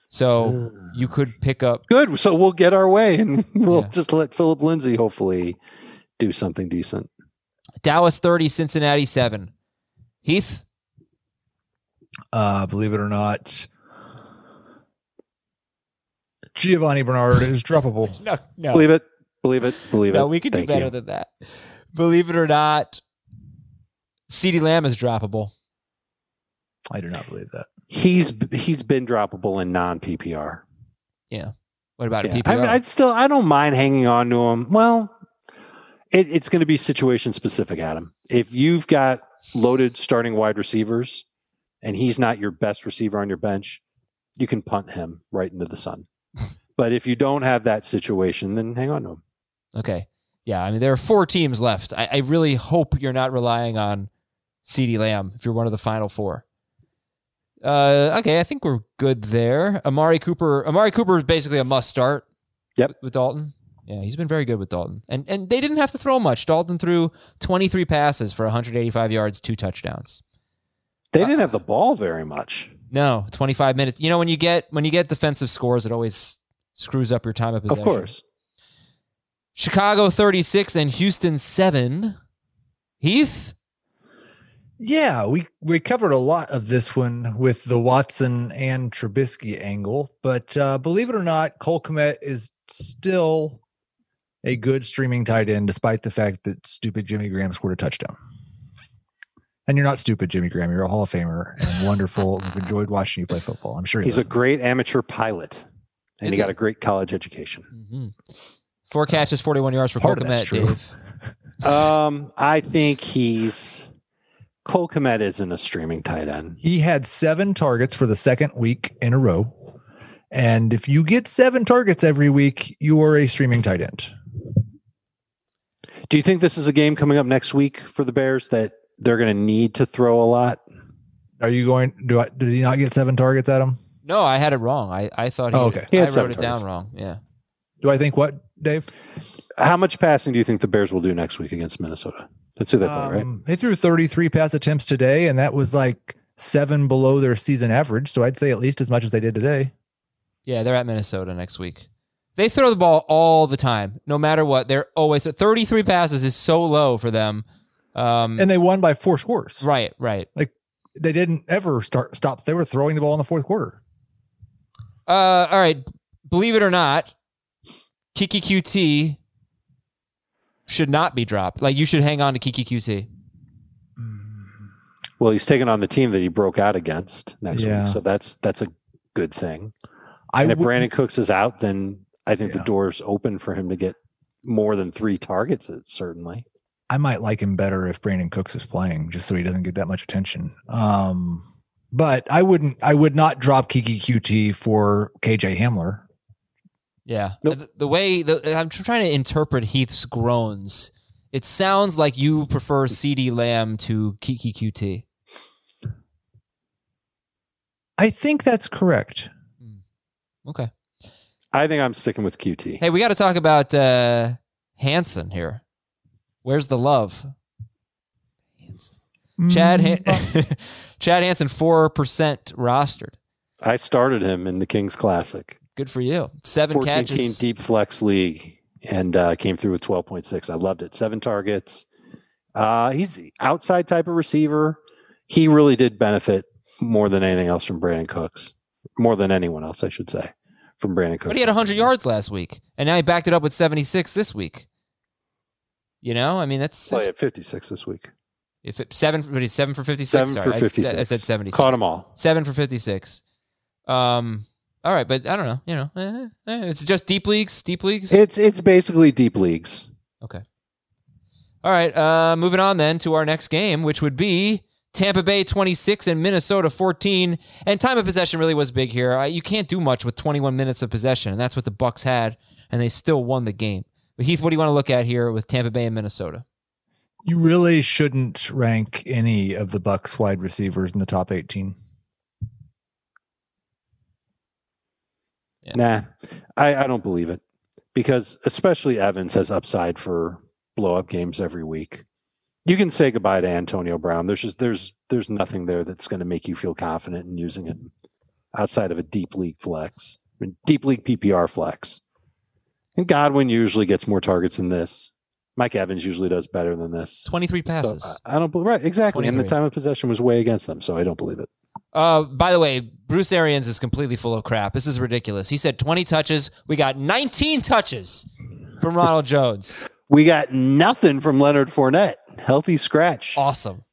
So you could pick up. Good. So we'll get our way and we'll Yeah. just let Philip Lindsay hopefully do something decent. Dallas 30, Cincinnati 7. Heath, Uh, believe it or not, Giovanni Bernard is droppable. no, no, Believe it. Believe it. Believe it. no, we could do better you. than that. Believe it or not, CeeDee Lamb is droppable. I do not believe that. He's he's been droppable in non PPR. Yeah. What about a Yeah. PPR? I, I'd still I don't mind hanging on to him. Well, it, it's going to be situation specific, Adam. If you've got loaded starting wide receivers and he's not your best receiver on your bench, you can punt him right into the sun. but if you don't have that situation, then hang on to him. Okay. Yeah. I mean, there are four teams left. I, I really hope you're not relying on CeeDee Lamb if you're one of the final four. Uh, okay. I think we're good there. Amari Cooper. Amari Cooper is basically a must start. Yep. With, with Dalton. Yeah, he's been very good with Dalton. And and they didn't have to throw much. Dalton threw 23 passes for 185 yards, two touchdowns. They didn't have the ball very much. No, 25 minutes. You know, when you get when you get defensive scores, it always screws up your time of possession. Of course. Chicago 36 and Houston 7. Heath? Yeah, we we covered a lot of this one with the Watson and Trubisky angle, but uh, believe it or not, Cole Kmet is still a good streaming tight end, despite the fact that stupid Jimmy Graham scored a touchdown. And you're not stupid, Jimmy Graham. You're a Hall of Famer and wonderful. We've enjoyed watching you play football. I'm sure he He's a great amateur pilot. And Is he he? got a great college education. Mhm. Four catches, 41 yards for Part Cole of that's Kmet, true. Dave. Um, I think he's Cole Kmet isn't a streaming tight end. He had seven targets for the second week in a row. And if you get seven targets every week, you are a streaming tight end. Do you think this is a game coming up next week for the Bears that they're going to need to throw a lot? Are you going? Do I? Did he not get seven targets, at him? No, I had it wrong. I, I thought he, Oh, okay. He I wrote it targets. down wrong. Yeah. Do I think what, Dave? How much passing do you think the Bears will do next week against Minnesota? That's who they play, right? Um, They threw 33 pass attempts today, and that was like seven below their season average. So I'd say at least as much as they did today. Yeah, they're at Minnesota next week. They throw the ball all the time, no matter what. They're always 33 passes is so low for them. Um, And they won by four scores. right, right. Like they didn't ever start stop. They were throwing the ball in the fourth quarter. Uh, all right. Believe it or not, Keke Coutee should not be dropped. Like you should hang on to Keke Coutee. Well, he's taking on the team that he broke out against next Yeah. week, so that's that's a good thing. I and if would- Brandin Cooks is out, then I think Yeah. the door's open for him to get more than three targets. uh, Certainly, I might like him better if Brandin Cooks is playing, just so he doesn't get that much attention. Um, but I wouldn't. I would not drop Keke Coutee for KJ Hamler. Yeah. Nope. The, the way the, I'm trying to interpret Heath's groans. It sounds like you prefer CeeDee Lamb to Keke Coutee. I think that's correct. Okay. I think I'm sticking with Coutee. Hey, we got to talk about uh, Hansen here. Where's the love? Hansen. Chad Han- Chad Hansen, four percent rostered. I started him in the Kings Classic, Good for you. Seven 14 team catches. deep flex league, and uh, came through with 12.6. I loved it. Seven targets. Uh, he's outside type of receiver. He really did benefit more than anything else from Brandin Cooks, more than anyone else, I should say, from Brandin Cooks. But he had 100 yards last week, and now he backed it up with 76 this week. You know, I mean, that's, he had 56 this week. if it, seven. But he's seven for 56. Seven Sorry, for I 56. said- I said 76. Caught them all. Seven for 56. Um. All right, but I don't know. You know, eh, eh, it's just deep leagues. Deep leagues. It's it's basically deep leagues. Okay. All right. Uh, moving on then to our next game, which would be Tampa Bay 26 and Minnesota 14. And time of possession really was big here. Uh, you can't do much with 21 minutes of possession, and that's what the Bucks had, and they still won the game. But Heath, what do you want to look at here with Tampa Bay and Minnesota? You really shouldn't rank any of the Bucks wide receivers in the top 18. Yeah. Nah, I, I don't believe it because especially Evans has upside for blow up games every week. You can say goodbye to Antonio Brown. There's just there's there's nothing there that's going to make you feel confident in using it. outside of a deep league flex, I mean, deep league PPR flex. And Godwin usually gets more targets than this. Mike Evans usually does better than this. 23 So passes. I, I don't believe right exactly, and the time of possession was way against them, so I don't believe it. Uh, by the way, Bruce Arians is completely full of crap. This is ridiculous. He said 20 touches. We got 19 touches from Ronald Jones. We got nothing from Leonard Fournette. Healthy scratch. Awesome.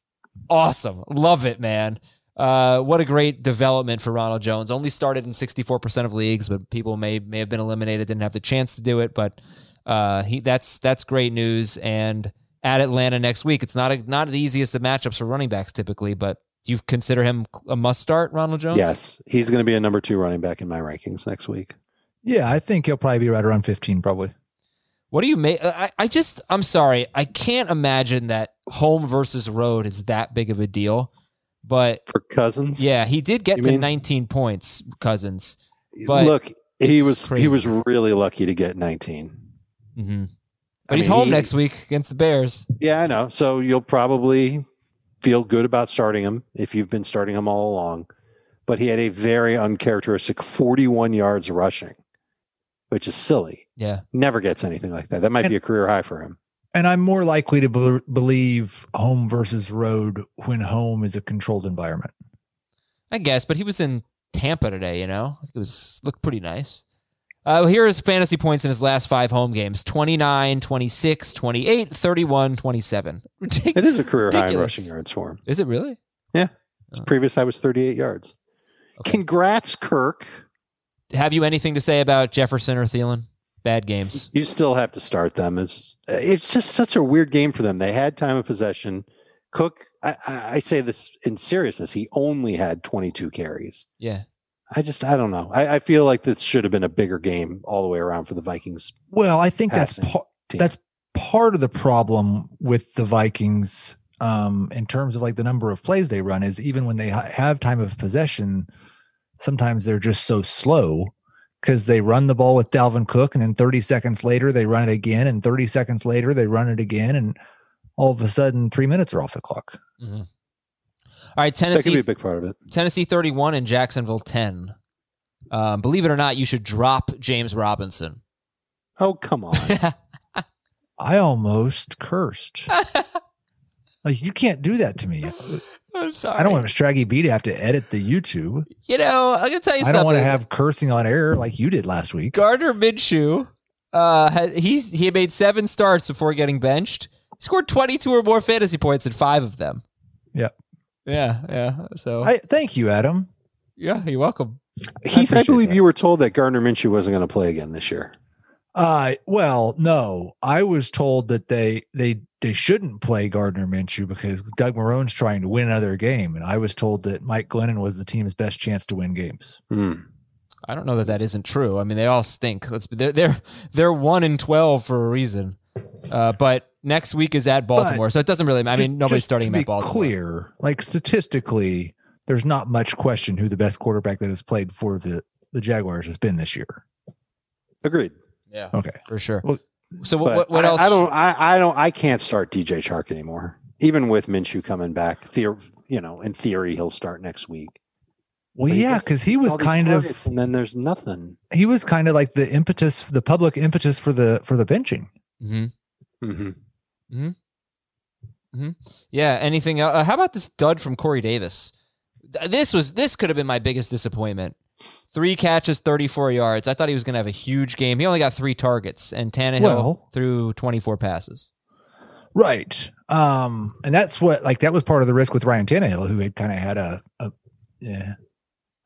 Awesome. Love it, man. Uh, what a great development for Ronald Jones. Only started in 64% of leagues, but people may may have been eliminated, didn't have the chance to do it. But uh, he that's that's great news. And at Atlanta next week, it's not a, not the easiest of matchups for running backs typically, but do you consider him a must start, Ronald Jones? Yes, he's going to be a number two running back in my rankings next week. Yeah, I think he'll probably be right around 15, probably. What do you make? I, I just, I'm sorry. I can't imagine that home versus road is that big of a deal. But For Cousins, yeah, he did get You to mean- 19 points, Cousins. but look, he was crazy. he was really lucky to get 19. hmm I But he's mean, home he- next week against the Bears. Yeah, I know. So you'll probably feel good about starting him if you've been starting him all along. But he had a very uncharacteristic 41 yards rushing, which is silly. Yeah. Never gets anything like that. That might be a career high for him. And I'm more likely to be- believe home versus road when home is a controlled environment. I guess, but he was in Tampa today, you know? It was looked pretty nice. Uh, here are his fantasy points in his last five home games 29, 26, 28, 31, 27. It is a career high in rushing yards for him. Is it really? Yeah. His previous high was 38 yards. Congrats, Kirk. Have you anything to say about Jefferson or Thielen? Bad games. You still have to start them. It's it's just such a weird game for them. They had time of possession. Cook, I, I I say this in seriousness, he only had 22 carries. Yeah. I just I don't know. I, I feel like this should have been a bigger game all the way around for the Vikings. Well, I think that's part that's part of the problem with the Vikings um, in terms of like the number of plays they run is even when they ha- have time of possession, sometimes they're just so slow because they run the ball with Dalvin Cook and then 30 seconds later they run it again and 30 seconds later they run it again and all of a sudden three minutes are off the clock. Mhm. All right, That could be Tennessee a big part of it. Tennessee 31 and Jacksonville 10. Um, believe it or not, you should drop James Robinson. Oh, come on. I almost cursed. like you can't do that to me. I'm sorry. I don't want Straggy B to have to edit the YouTube. You know, I'm gonna tell you I something. don't want to have cursing on air like you did last week. Gardner Minshew. Uh, ha- he's he made seven starts before getting benched. He scored 22 or more fantasy points in five of them. Yep. Yeah, yeah. So I thank you, Adam. yeah, you're welcome. Heath, I, appreciate believe that. you were told that Gardner Minshew wasn't going to play again this year. Uh well, no. I was told that they they they shouldn't play Gardner Minshew because Doug Marrone's trying to win another game, and I was told that Mike Glennon was the team's best chance to win games. Hmm. I don't know that that isn't true. I mean, they all stink. Let's they're they're they're one in 12 for a reason. Uh, but next week is at Baltimore, so it doesn't really. I mean, Just- nobody's just starting to him be at Baltimore. Clear, like statistically, there's not much question who the best quarterback that has played for the the Jaguars has been this year. Agreed. Yeah, Okay. for sure. Well, so what, what, what I, else? I don't. I, I don't. I can't start DJ Chark anymore. Even with Minshew coming back, theor- you know, in theory, he'll start next week. Well, But yeah, because he was kind of and then there's nothing. he was kind of like the impetus, the public impetus for the for the benching. Mhm. Mm-hmm. Hmm. Yeah. Anything else? Uh, how about this dud from Corey Davis? This was this could have been my biggest disappointment. Three catches, 34 yards. I thought he was going to have a huge game. He only got three targets, and Tannehill Well- threw 24 passes. Right. Um, and that's what like that was part of the risk with Ryan Tannehill, who had kind of had a, a yeah.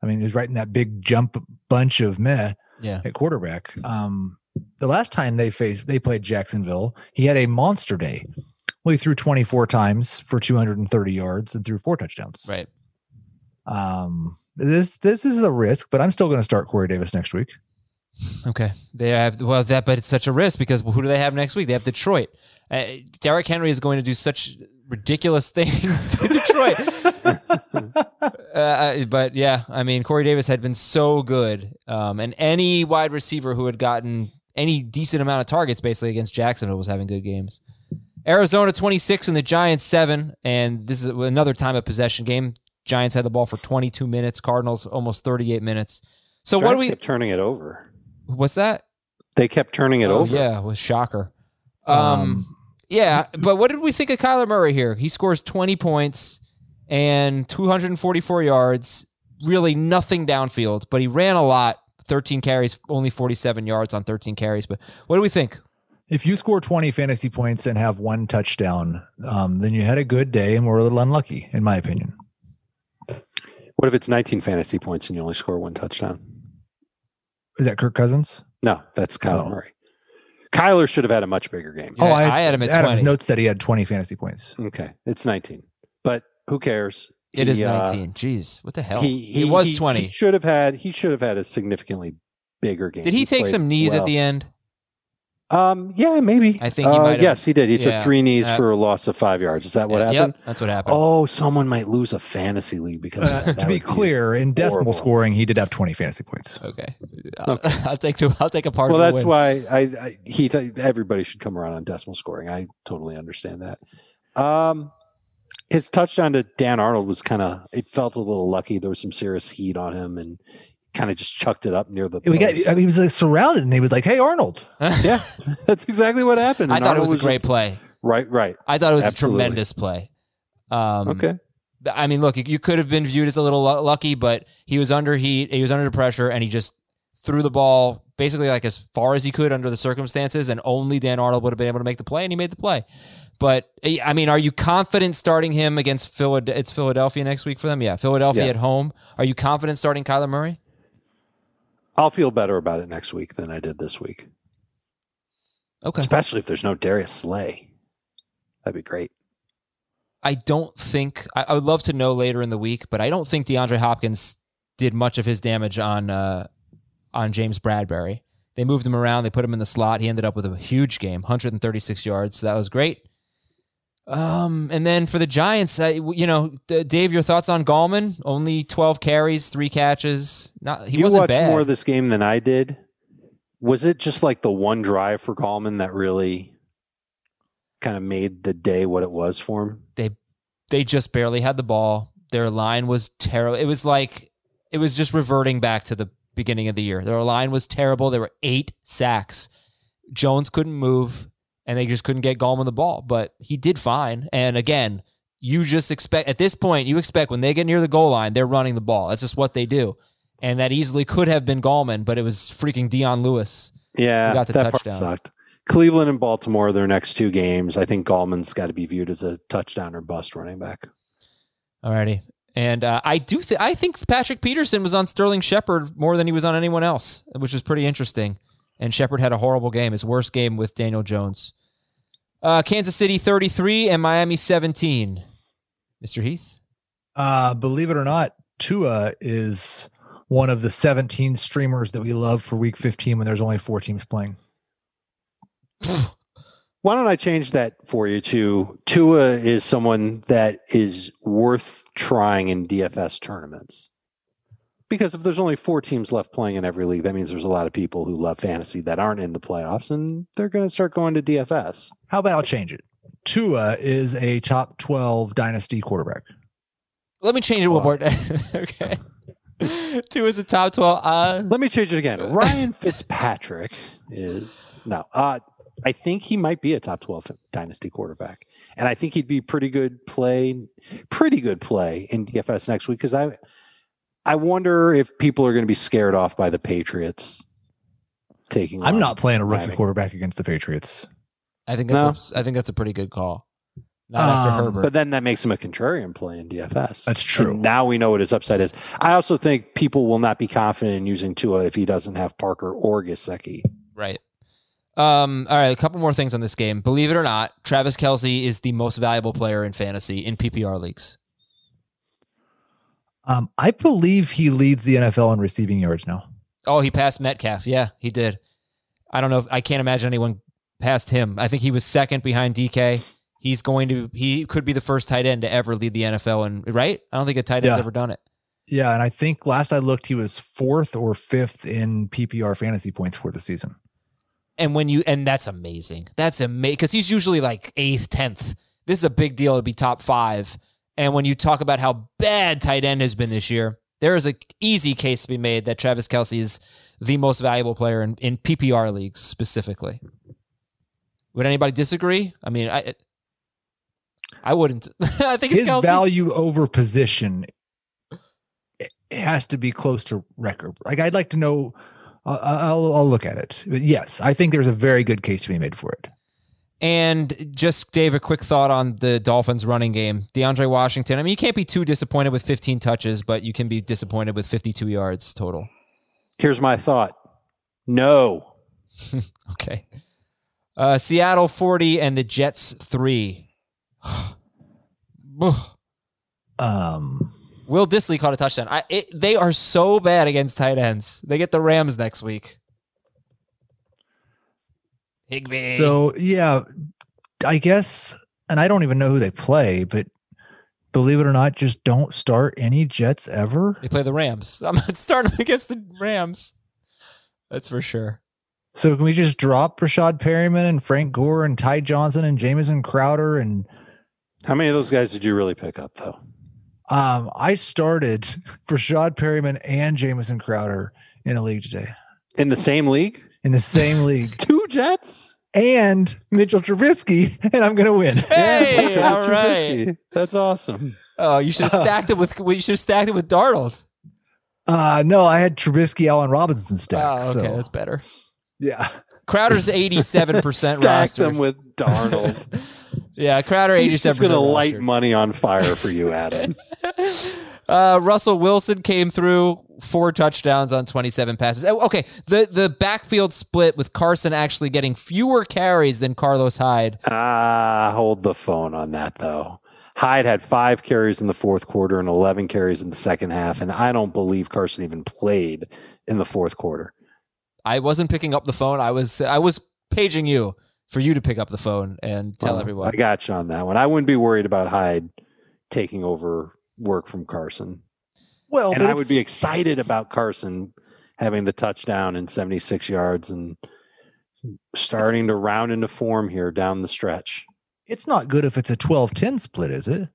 I mean, he was right in that big jump bunch of meh Yeah. at quarterback. Um, the last time they faced they played Jacksonville, he had a monster day. Well, he threw 24 times for 230 yards and threw four touchdowns. Right. Um, this this is a risk, but I'm still going to start Corey Davis next week. Okay. They have well that, but it's such a risk because who do they have next week? They have Detroit. Uh, Derrick Henry is going to do such ridiculous things to Detroit. uh, but yeah, I mean Corey Davis had been so good, um, and any wide receiver who had gotten any decent amount of targets basically against Jacksonville was having good games. Arizona 26 and the Giants 7 and this is another time of possession game. Giants had the ball for 22 minutes. Cardinals almost 38 minutes. So what do we? kept turning it over? What's that? They kept turning it Oh, over. Yeah, it was shocker. Um, Um, yeah, but what did we think of Kyler Murray here? He scores 20 points and 244 yards. Really nothing downfield, but he ran a lot. 13 carries, only 47 yards on 13 carries. But what do we think? If you score 20 fantasy points and have one touchdown, um, then you had a good day and were a little unlucky, in my opinion. What if it's 19 fantasy points and you only score one touchdown? Is that Kirk Cousins? No, that's Kyler Oh. Murray. Kyler should have had a much bigger game. Yeah, I had him at Adam's 20. notes said he had 20 fantasy points. Okay, it's 19, but who cares? It is He, uh, 19. Jeez, what the hell? he, He, he was he- 20. He should have had. He should have had a significantly bigger game. Did he, take some knees at the end? Um. Yeah. Maybe. I think he Uh, have- Yes, he did. He yeah, took three knees uh, for a loss of five yards. Is that what Yeah, happened? Yep, that's what happened. Oh, someone might lose a fantasy league because of Uh, that. to be would clear, in decimal scoring, he did have 20 fantasy points. Okay, I'll, I'll take the I'll take a part. Well, of that's win. why I, I he th- everybody should come around on decimal scoring. I totally understand that. Um, his touchdown to Dan Arnold was kind of it felt a little lucky. There was some serious heat on him, and kind of just chucked it up near the. We got. I mean, he was like surrounded and he was like, Hey, Arnold. yeah, that's exactly what happened. I And thought it Arnold was a great just- play. right, right. I thought it was Absolutely. a tremendous play. Um, Okay. I mean, look, you could have been viewed as a little lucky, but he was under heat, he was under pressure, and he just threw the ball basically like as far as he could under the circumstances, and only Dan Arnold would have been able to make the play, and he made the play. But eh, I mean, are you confident starting him against Philadelphia? It's Philadelphia next week for them. Yeah, Philadelphia Yes. at home. Are you confident starting Kyler Murray? I'll feel better about it next week than I did this week, Okay. especially if there's no Darius Slay. That'd be great. I don't think I, I would love to know later in the week, but I don't think DeAndre Hopkins did much of his damage on uh, on James Bradberry. They moved him around. They put him in the slot. He ended up with a huge game, 136 yards. So that was great. Um, and then for the Giants, I, you know, Dave, your thoughts on Gallman? Only 12 carries, three catches. Not he you wasn't watched bad. more of this game than I did. Was it just like the one drive for Gallman that really kind of made the day what it was for him? they they just barely had the ball. Their line was terrible. It was like it was just reverting back to the beginning of the year. Their line was terrible. There were eight sacks. Jones couldn't move, and they just couldn't get Gallman the ball. But he did fine. And again, you just expect at this point, you expect when they get near the goal line, they're running the ball. That's just what they do. And that easily could have been Gallman, but it was freaking Dion Lewis. Yeah, got the that touchdown. part sucked. Cleveland and Baltimore, their next two games. I think Gallman's got to be viewed as a touchdown or bust running back. Alrighty. And uh, I do th- I think Patrick Peterson was on Sterling Shepard more than he was on anyone else, which is pretty interesting. And Shepard had a horrible game, his worst game with Daniel Jones. Uh, Kansas City 33 and Miami 17. Mr. Heath? Uh, believe it or not, Tua is one of the 17 streamers that we love for week 15 when there's only four teams playing. Why don't I change that for you to Tua is someone that is worth trying in DFS tournaments. Because if there's only four teams left playing in every league, that means there's a lot of people who love fantasy that aren't in the playoffs and they're going to start going to DFS. How about I'll change it? Tua is a top 12 dynasty quarterback. Let me change it one more. okay. Tua is a top 12. Uh, Let me change it again. Ryan Fitzpatrick is no. Uh, I think he might be a top 12 dynasty quarterback. And I think he'd be pretty good play, pretty good play in DFS next week because I I wonder if people are going to be scared off by the Patriots taking I'm not playing a rookie Miami. quarterback against the Patriots. I think that's a, I think that's a pretty good call. Not after Um, Herbert. But then that makes him a contrarian play in DFS. That's true. And now we know what his upside is. I also think people will not be confident in using Tua if he doesn't have Parker or Gesicki. Right. Um, all right, a couple more things on this game. Believe it or not, Travis Kelce is the most valuable player in fantasy in PPR leagues. Um, I believe he leads the NFL in receiving yards now. Oh, he passed Metcalf. Yeah, he did. I don't know. If, I can't imagine anyone passed him. I think he was second behind DK. He's going to. He could be the first tight end to ever lead the NFL. And right, I don't think a tight end's Yeah. ever done it. Yeah, and I think last I looked, he was fourth or fifth in PPR fantasy points for the season. And when you and that's amazing. That's amazing because he's usually like eighth, tenth. This is a big deal to be top five. And when you talk about how bad tight end has been this year, there is an easy case to be made that Travis Kelce is the most valuable player in, in PPR leagues specifically. Would anybody disagree? I mean, I I wouldn't. I think it's His value over position it has to be close to record. Like I'd like to know. Uh, I'll I'll look at it. But yes, I think there's a very good case to be made for it. And just Dave, a quick thought on the Dolphins running game. DeAndre Washington. I mean, you can't be too disappointed with 15 touches, but you can be disappointed with 52 yards total. Here's my thought. No. Okay. Uh, Seattle 40 and the Jets 3. Um, Will Dissly caught a touchdown. I, it, they are so bad against tight ends. They get the Rams next week. Higbee. so yeah, I guess, and I don't even know who they play, but believe it or not, just don't start any Jets ever. they play the Rams. I'm not starting against the Rams. That's for sure. So can we just drop Rashad Perriman and Frank Gore and Ty Johnson and Jamison Crowder and How many of those guys did you really pick up, though? um I started Rashad Perriman and Jamison Crowder in a league today In the same league? In the same league Two Jets? and Mitchell Trubisky and I'm gonna win. Hey, Yeah, all right. Trubisky. That's awesome. Oh, you should have stacked it with. well, You should have stacked it with Darnold. Uh no, I had Trubisky, Allen Robinson Oh, stack. okay, so that's better. yeah. Crowder's eighty-seven percent Stack roster. them with Darnold. yeah, Crowder He's eighty-seven just Going to light money on fire for you, Adam. Uh, Russell Wilson came through four touchdowns on 27 passes. Oh, Okay, the the backfield split with Carson actually getting fewer carries than Carlos Hyde. Ah, hold the phone on that though. Hyde had five carries in the fourth quarter and 11 carries in the second half, and I don't believe Carson even played in the fourth quarter. I wasn't picking up the phone. I was I was paging you for you to pick up the phone and tell Well, everyone. I got you on that one. I wouldn't be worried about Hyde taking over work from Carson, Well, and I would be excited about Carson having the touchdown and 76 yards and starting to round into form here down the stretch. it's not good if it's a 12-10 split, is it?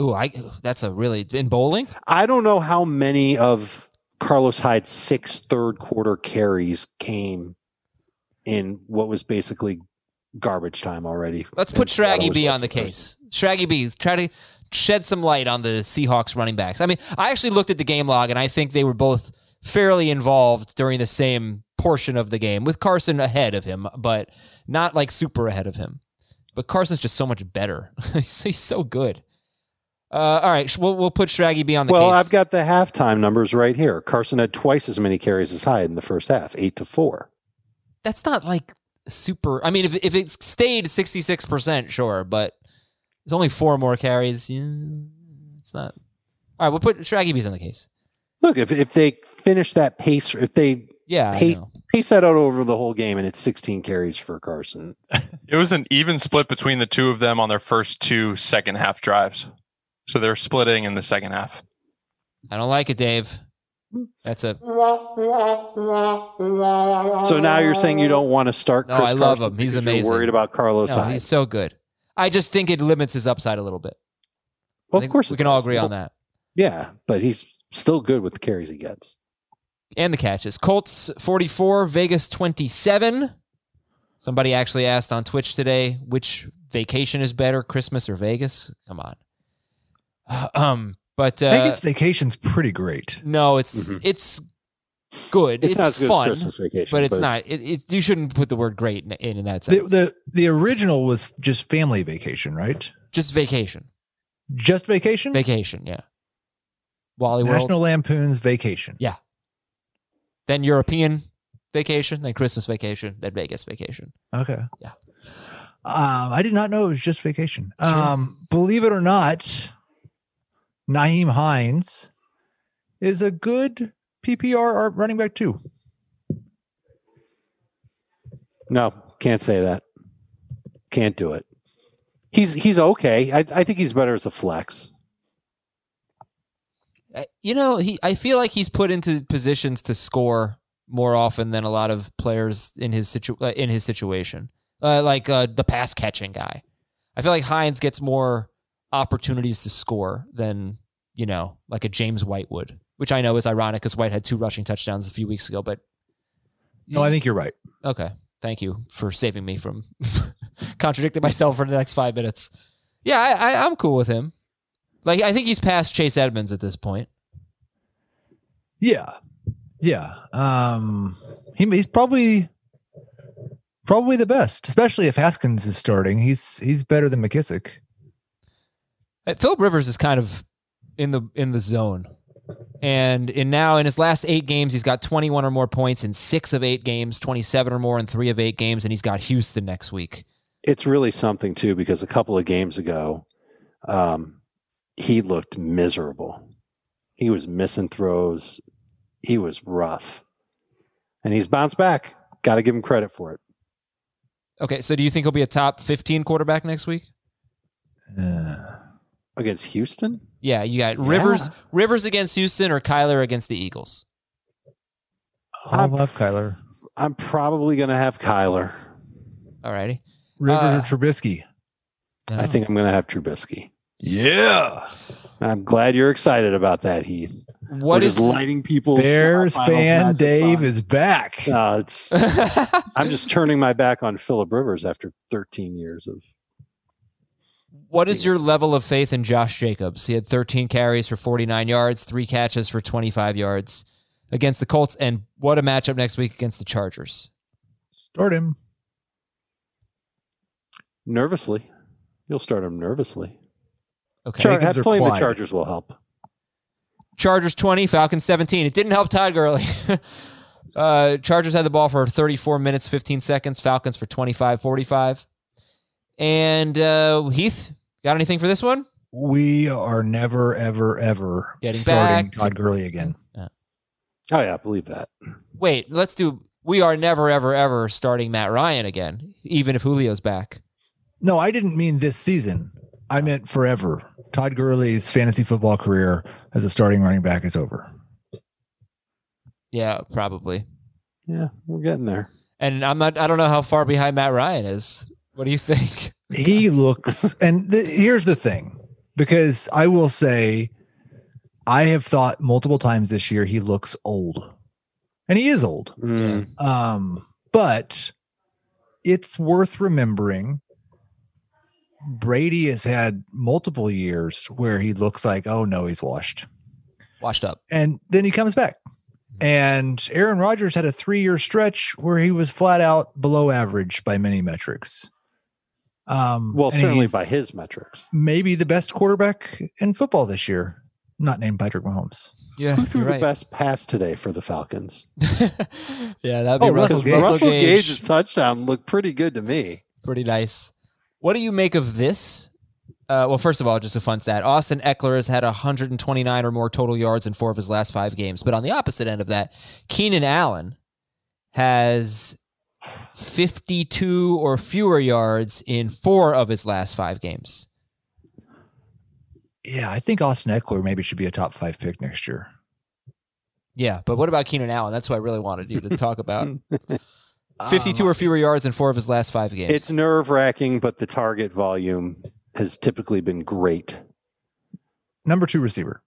Ooh, I that's a really in bowling. I don't know how many of Carlos Hyde's six third quarter carries came in what was basically garbage time already. Let's put And Seattle Shraggy B on the case. Shraggy B, try to shed some light on the Seahawks running backs. I mean, I actually looked at the game log and I think they were both fairly involved during the same portion of the game, with Carson ahead of him, but not like super ahead of him. But Carson's just so much better. he's, so good. Uh, all right, we'll, we'll put Shraggy B on the case. Well, case. I've got the halftime numbers right here. Carson had twice as many carries as Hyde in the first half, eight to four. That's not like super. I mean, if if it stayed sixty six percent, sure, but it's only four more carries. Yeah, it's not. All right, we'll put Shraggy B's on the case. Look, if if they finish that pace, if they Yeah, I pace, pace that out over the whole game, and it's 16 carries for Carson. It was an even split between the two of them on their first two second half drives. So they're splitting in the second half. I don't like it, Dave. That's a So now you're saying you don't want to start. No, Chris I love Carson him. He's because you're amazing. worried about Carlos no, he's so good. I just think it limits his upside a little bit. Well, of course, we it can all does. agree on that. Yeah, but he's still good with the carries he gets. And the catches. Colts 44, Vegas 27. Somebody actually asked on Twitch today which vacation is better, Christmas or Vegas? Come on. Um, but uh, Vegas vacation's pretty great. no, it's Mhm. it's good. It's, It's, not as good as fun, Christmas vacation, but it's not. It, it, you shouldn't put the word great in, in, in that sense. the the original was just family vacation, right? Just vacation. Just vacation. Vacation, yeah. Wally National World. Lampoon's Vacation. Yeah. Then European vacation, then Christmas vacation, then Vegas vacation. Okay. Yeah. Um, I did not know it was just vacation. Um, believe it or not, Nyheim Hines is a good PPR running back too. No, can't say that. Can't do it. He's he's okay. I, I think he's better as a flex. You know, he I feel like he's put into positions to score more often than a lot of players in his situ uh, in his situation. Uh, like uh, the pass catching guy. I feel like Hines gets more opportunities to score than, you know, like a James White would, which I know is ironic because White had two rushing touchdowns a few weeks ago. But No, I think you're right. okay, thank you for saving me from contradicting myself for the next five minutes. Yeah, I, I, I'm cool with him. Like, I think he's past Chase Edmonds at this point. Yeah, yeah. Um, he, he's probably probably the best, especially if Haskins is starting. He's he's better than McKissic. Uh, Philip Rivers is kind of in the in the zone. And in now in his last eight games, he's got 21 or more points in six of eight games, 27 or more in three of eight games, and he's got Houston next week. It's really something too because a couple of games ago, um, he looked miserable. He was missing throws. He was rough, and he's bounced back. Got to give him credit for it. Okay, so do you think he'll be a top 15 quarterback next week? Uh, Against Houston, Yeah, you got Rivers Yeah. Rivers against Houston or Kyler against the Eagles. I'll I'm- have Kyler. I'm probably going to have Kyler. Alrighty. Rivers Uh, or Trubisky. I think I'm going to have Trubisky. Yeah. I'm glad you're excited about that, Heath. What We're is just lighting people's Bears semifinal fan matchups Dave on. is back. No, it's. I'm just turning my back on Philip Rivers after 13 years of. What is your level of faith in Josh Jacobs? He had 13 carries for 49 yards, three catches for 25 yards against the Colts, and what a matchup next week against the Chargers. Start him. Nervously, you'll start him nervously. Okay. Char- Jacobs or playing the Chargers will help. Chargers 20, Falcons 17. It didn't help Todd Gurley. uh, Chargers had the ball for 34 minutes, 15 seconds. Falcons for 25, 45. And uh, Heath, got anything for this one? We are never, ever, ever Getting starting back to- Todd Gurley again. Oh yeah, I believe that. Wait, let's do. We are never, ever, ever starting Matt Ryan again, even if Julio's back. No, I didn't mean this season. I meant forever. Todd Gurley's fantasy football career as a starting running back is over. Yeah, probably. Yeah, we're getting there. And I'm not. I don't know how far behind Matt Ryan is. What do you think? He looks, and the, here's the thing, because I will say, I have thought multiple times this year he looks old, and he is old. Mm, Um, but it's worth remembering Brady has had multiple years where he looks like, oh no, he's washed. Washed up. And then he comes back. And Aaron Rodgers had a three year stretch where he was flat out below average by many metrics. Um, Well, certainly by his metrics. maybe the best quarterback in football this year, not named Patrick Mahomes. Yeah, Who threw the right. best pass today for the Falcons? yeah, that'd be Oh, Russell, Russell Gage. Russell, Russell Gage. Gage's touchdown looked pretty good to me. Pretty nice. What do you make of this? Uh, well, first of all, just a fun stat. Austin Ekeler has had 129 or more total yards in four of his last five games. But on the opposite end of that, Keenan Allen has 52 or fewer yards in four of his last five games. Yeah, I think Austin Ekeler maybe should be a top five pick next year. Yeah, but what about Keenan Allen? That's what I really wanted you to talk about. Um, 52 or fewer yards in four of his last five games. It's nerve wracking, but the target volume has typically been great. Number two receiver.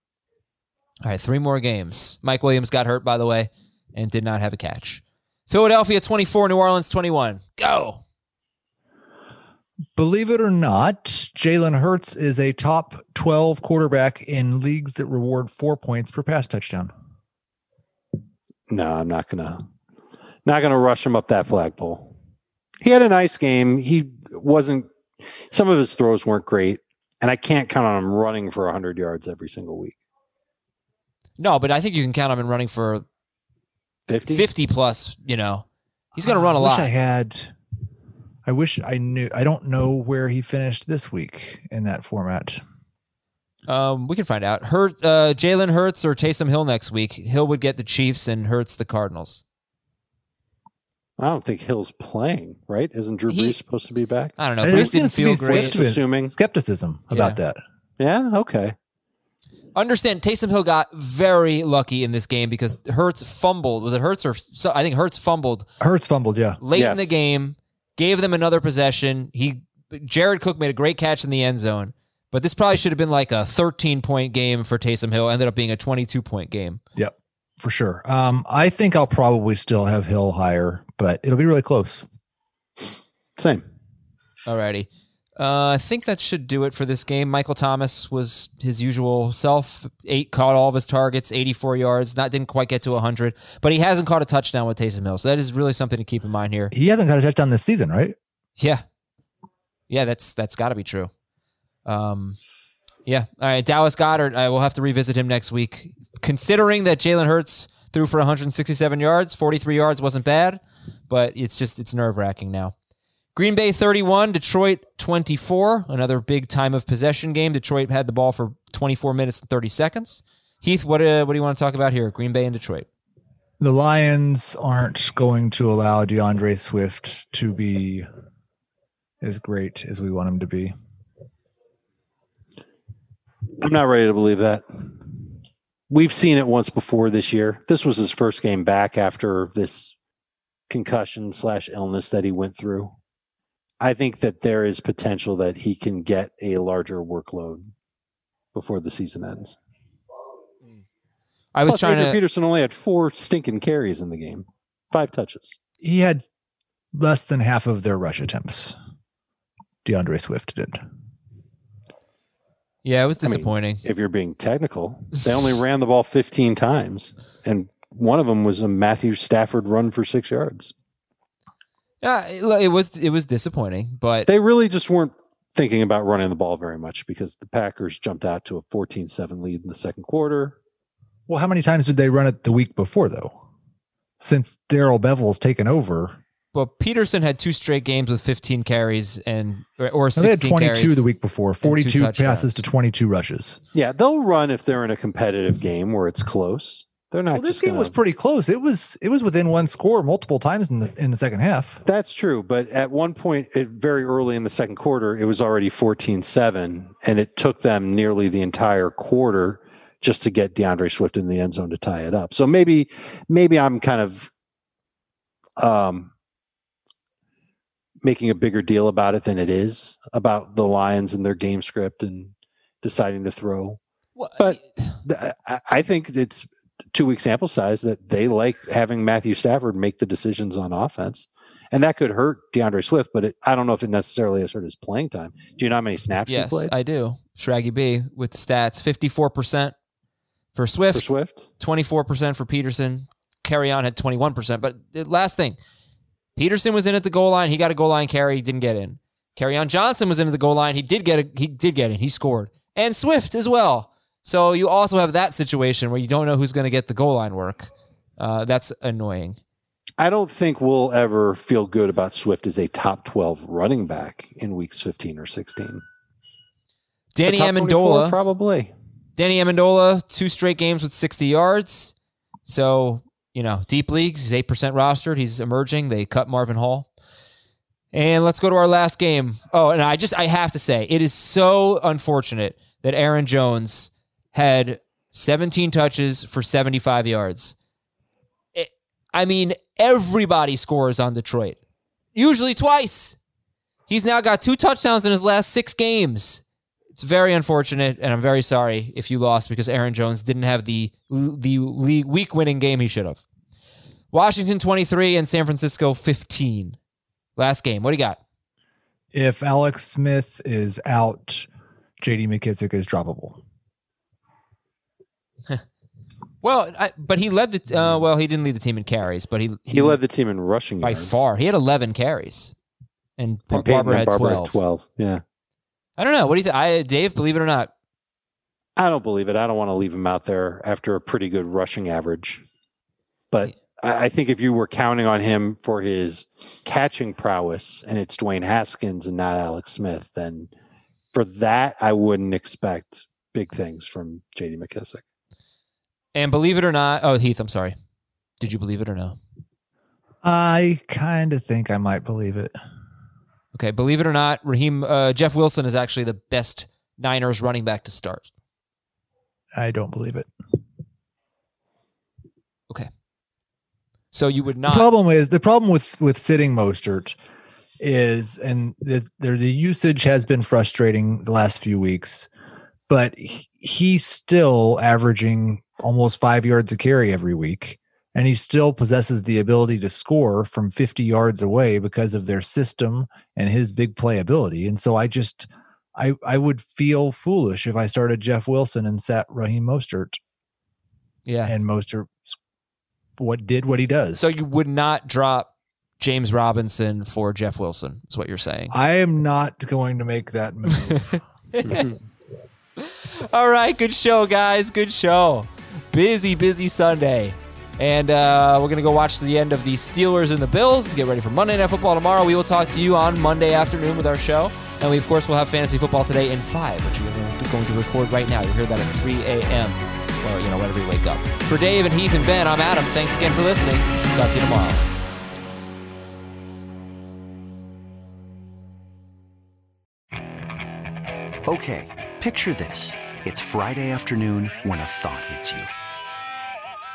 All right, three more games. Mike Williams got hurt, by the way, and did not have a catch. Philadelphia 24, New Orleans 21. Go. Believe it or not, Jalen Hurts is a top 12 quarterback in leagues that reward four points per pass touchdown. No, I'm not gonna not gonna rush him up that flagpole. He had a nice game. He wasn't some of his throws weren't great, and I can't count on him running for 100 yards every single week. No, but I think you can count on him in running for 50? 50 plus, you know. He's going to run a I wish lot. I had. I wish I knew. I don't know where he finished this week in that format. Um, we can find out. Hurt, uh, Jalen Hurts or Taysom Hill next week. Hill would get the Chiefs and Hurts the Cardinals. I don't think Hill's playing, right? Isn't Drew He- Brees supposed to be back? I don't know. And Brees didn't seems to feel great. skepticism. assuming. skepticism about that. Yeah, okay. Understand, Taysom Hill got very lucky in this game because Hurts fumbled. Was it Hurts or so, I think Hurts fumbled Hurts fumbled. Yeah, late in the game, gave them another possession. He Jared Cook made a great catch in the end zone, But this probably should have been like a 13 point game for Taysom Hill. Ended up being a 22 point game. Yep, for sure. Um, I think I'll probably still have Hill higher, but it'll be really close. Same. Alrighty. Uh, I think that should do it for this game. Michael Thomas was his usual self. Eight caught all of his targets, 84 yards. Not didn't quite get to 100, but he hasn't caught a touchdown with Taysom Hill. So that is really something to keep in mind here. He hasn't got a touchdown this season, right? Yeah, yeah, that's that's got to be true. Um, yeah. All right, Dallas Goedert. I will have to revisit him next week. Considering that Jalen Hurts threw for 167 yards, 43 yards wasn't bad, but it's just it's nerve wracking now. Green Bay 31, Detroit 24. Another big time of possession game. Detroit had the ball for 24 minutes and 30 seconds. Heath, what uh, what do you want to talk about here? Green Bay and Detroit. The Lions aren't going to allow D'Andre Swift to be as great as we want him to be. I'm not ready to believe that. We've seen it once before this year. This was his first game back after this concussion slash illness that he went through. I think that there is potential that he can get a larger workload before the season ends. I was Plus, trying Adrian to Peterson only had four stinking carries in the game, five touches. He had less than half of their rush attempts. D'Andre Swift did. Yeah, it was I mean, disappointing. If you're being technical, they only ran the ball 15 times, and one of them was a Matthew Stafford run for six yards. Yeah, it, it was it was disappointing, but They really just weren't thinking about running the ball very much because the Packers jumped out to a 14 7 lead in the second quarter. Well, how many times did they run it the week before, though? Since Darrell Bevell's taken over, Well, Peterson had two straight games with 15 carries and or- or No, they had 16 22 carries. the week before, 42 passes to 22 rushes. Yeah, they'll run if they're in a competitive game where it's close. They're not Well, this just game gonna, was pretty close. It was it was within one score multiple times in the in the second half. That's true, but at one point, it, very early in the second quarter, it was already 14-7, and it took them nearly the entire quarter just to get D'Andre Swift in the end zone to tie it up. So maybe, maybe I'm kind of um, making a bigger deal about it than it is about the Lions and their game script and deciding to throw. Well, But th- I, I think it's two week sample size that they like having Matthew Stafford make the decisions on offense. And that could hurt D'Andre Swift, but it, I don't know if it necessarily has hurt his playing time. Do you know how many snaps he yes, played I do. Shraggy B with the stats: 54% for Swift, for Swift? 24% for Peterson. Kerryon had 21%. But the last thing, Peterson was in at the goal line. He got a goal line carry. He didn't get in. Kerryon Johnson was in at the goal line. He did get a, he did get in. He scored. And Swift as well. So you also have that situation where you don't know who's going to get the goal line work. Uh, that's annoying. I don't think we'll ever feel good about Swift as a top 12 running back in weeks 15 or 16. Danny But top 24, Amendola, Probably. Danny Amendola, two straight games with 60 yards. So, you know, deep leagues, he's 8% rostered. He's emerging. They cut Marvin Hall. And let's go to our last game. Oh, and I just, I have to say, it is so unfortunate that Aaron Jones had 17 touches for 75 yards. It- I mean, everybody scores on Detroit, usually twice. He's now got two touchdowns in his last six games. It's very unfortunate, and I'm very sorry if you lost because Aaron Jones didn't have the the week winning game he should have. Washington 23 and San Francisco 15. Last game. What do you got? If Alex Smith is out, JD McKissic is droppable. Well, I, but he led the uh, well, he didn't lead the team in carries, but he He led the team in rushing by yards. far. He had 11 carries, and, And Barber had Barber 12. had 12. Yeah. I don't know. What do you think? I Dave, believe it or not, I don't believe it. I don't want to leave him out there after a pretty good rushing average. But I, I think if you were counting on him for his catching prowess and it's Dwayne Haskins and not Alex Smith, then for that, I wouldn't expect big things from JD McKissic. And believe it or not, oh Heath, I'm sorry. Did you believe it or no? I kind of think I might believe it. Okay, believe it or not, Raheem uh, Jeff Wilson is actually the best Niners running back to start. I don't believe it. Okay, so you would not. The problem is the problem with with sitting Mostert is, and the, the the usage has been frustrating the last few weeks, but he- he's still averaging almost five yards a carry every week, and he still possesses the ability to score from 50 yards away because of their system and his big playability. And so I just, I I would feel foolish if I started Jeff Wilson and sat Raheem Mostert, Yeah. and Mostert what did what he does. So you would not drop James Robinson for Jeff Wilson, is what you're saying. I am not going to make that move. All right, good show, guys. Good show. Busy, busy Sunday. And uh, we're going to go watch the end of the Steelers and the Bills. Get ready for Monday Night Football tomorrow. We will talk to you on Monday afternoon with our show. And we, of course, will have fantasy football today in 5, which we're going to- record right now. You'll hear that at 3 a.m. or, you know, whenever you wake up. For Dave and Heath and Ben, I'm Adam. Thanks again for listening. Talk to you tomorrow. Okay, picture this. It's Friday afternoon when a thought hits you.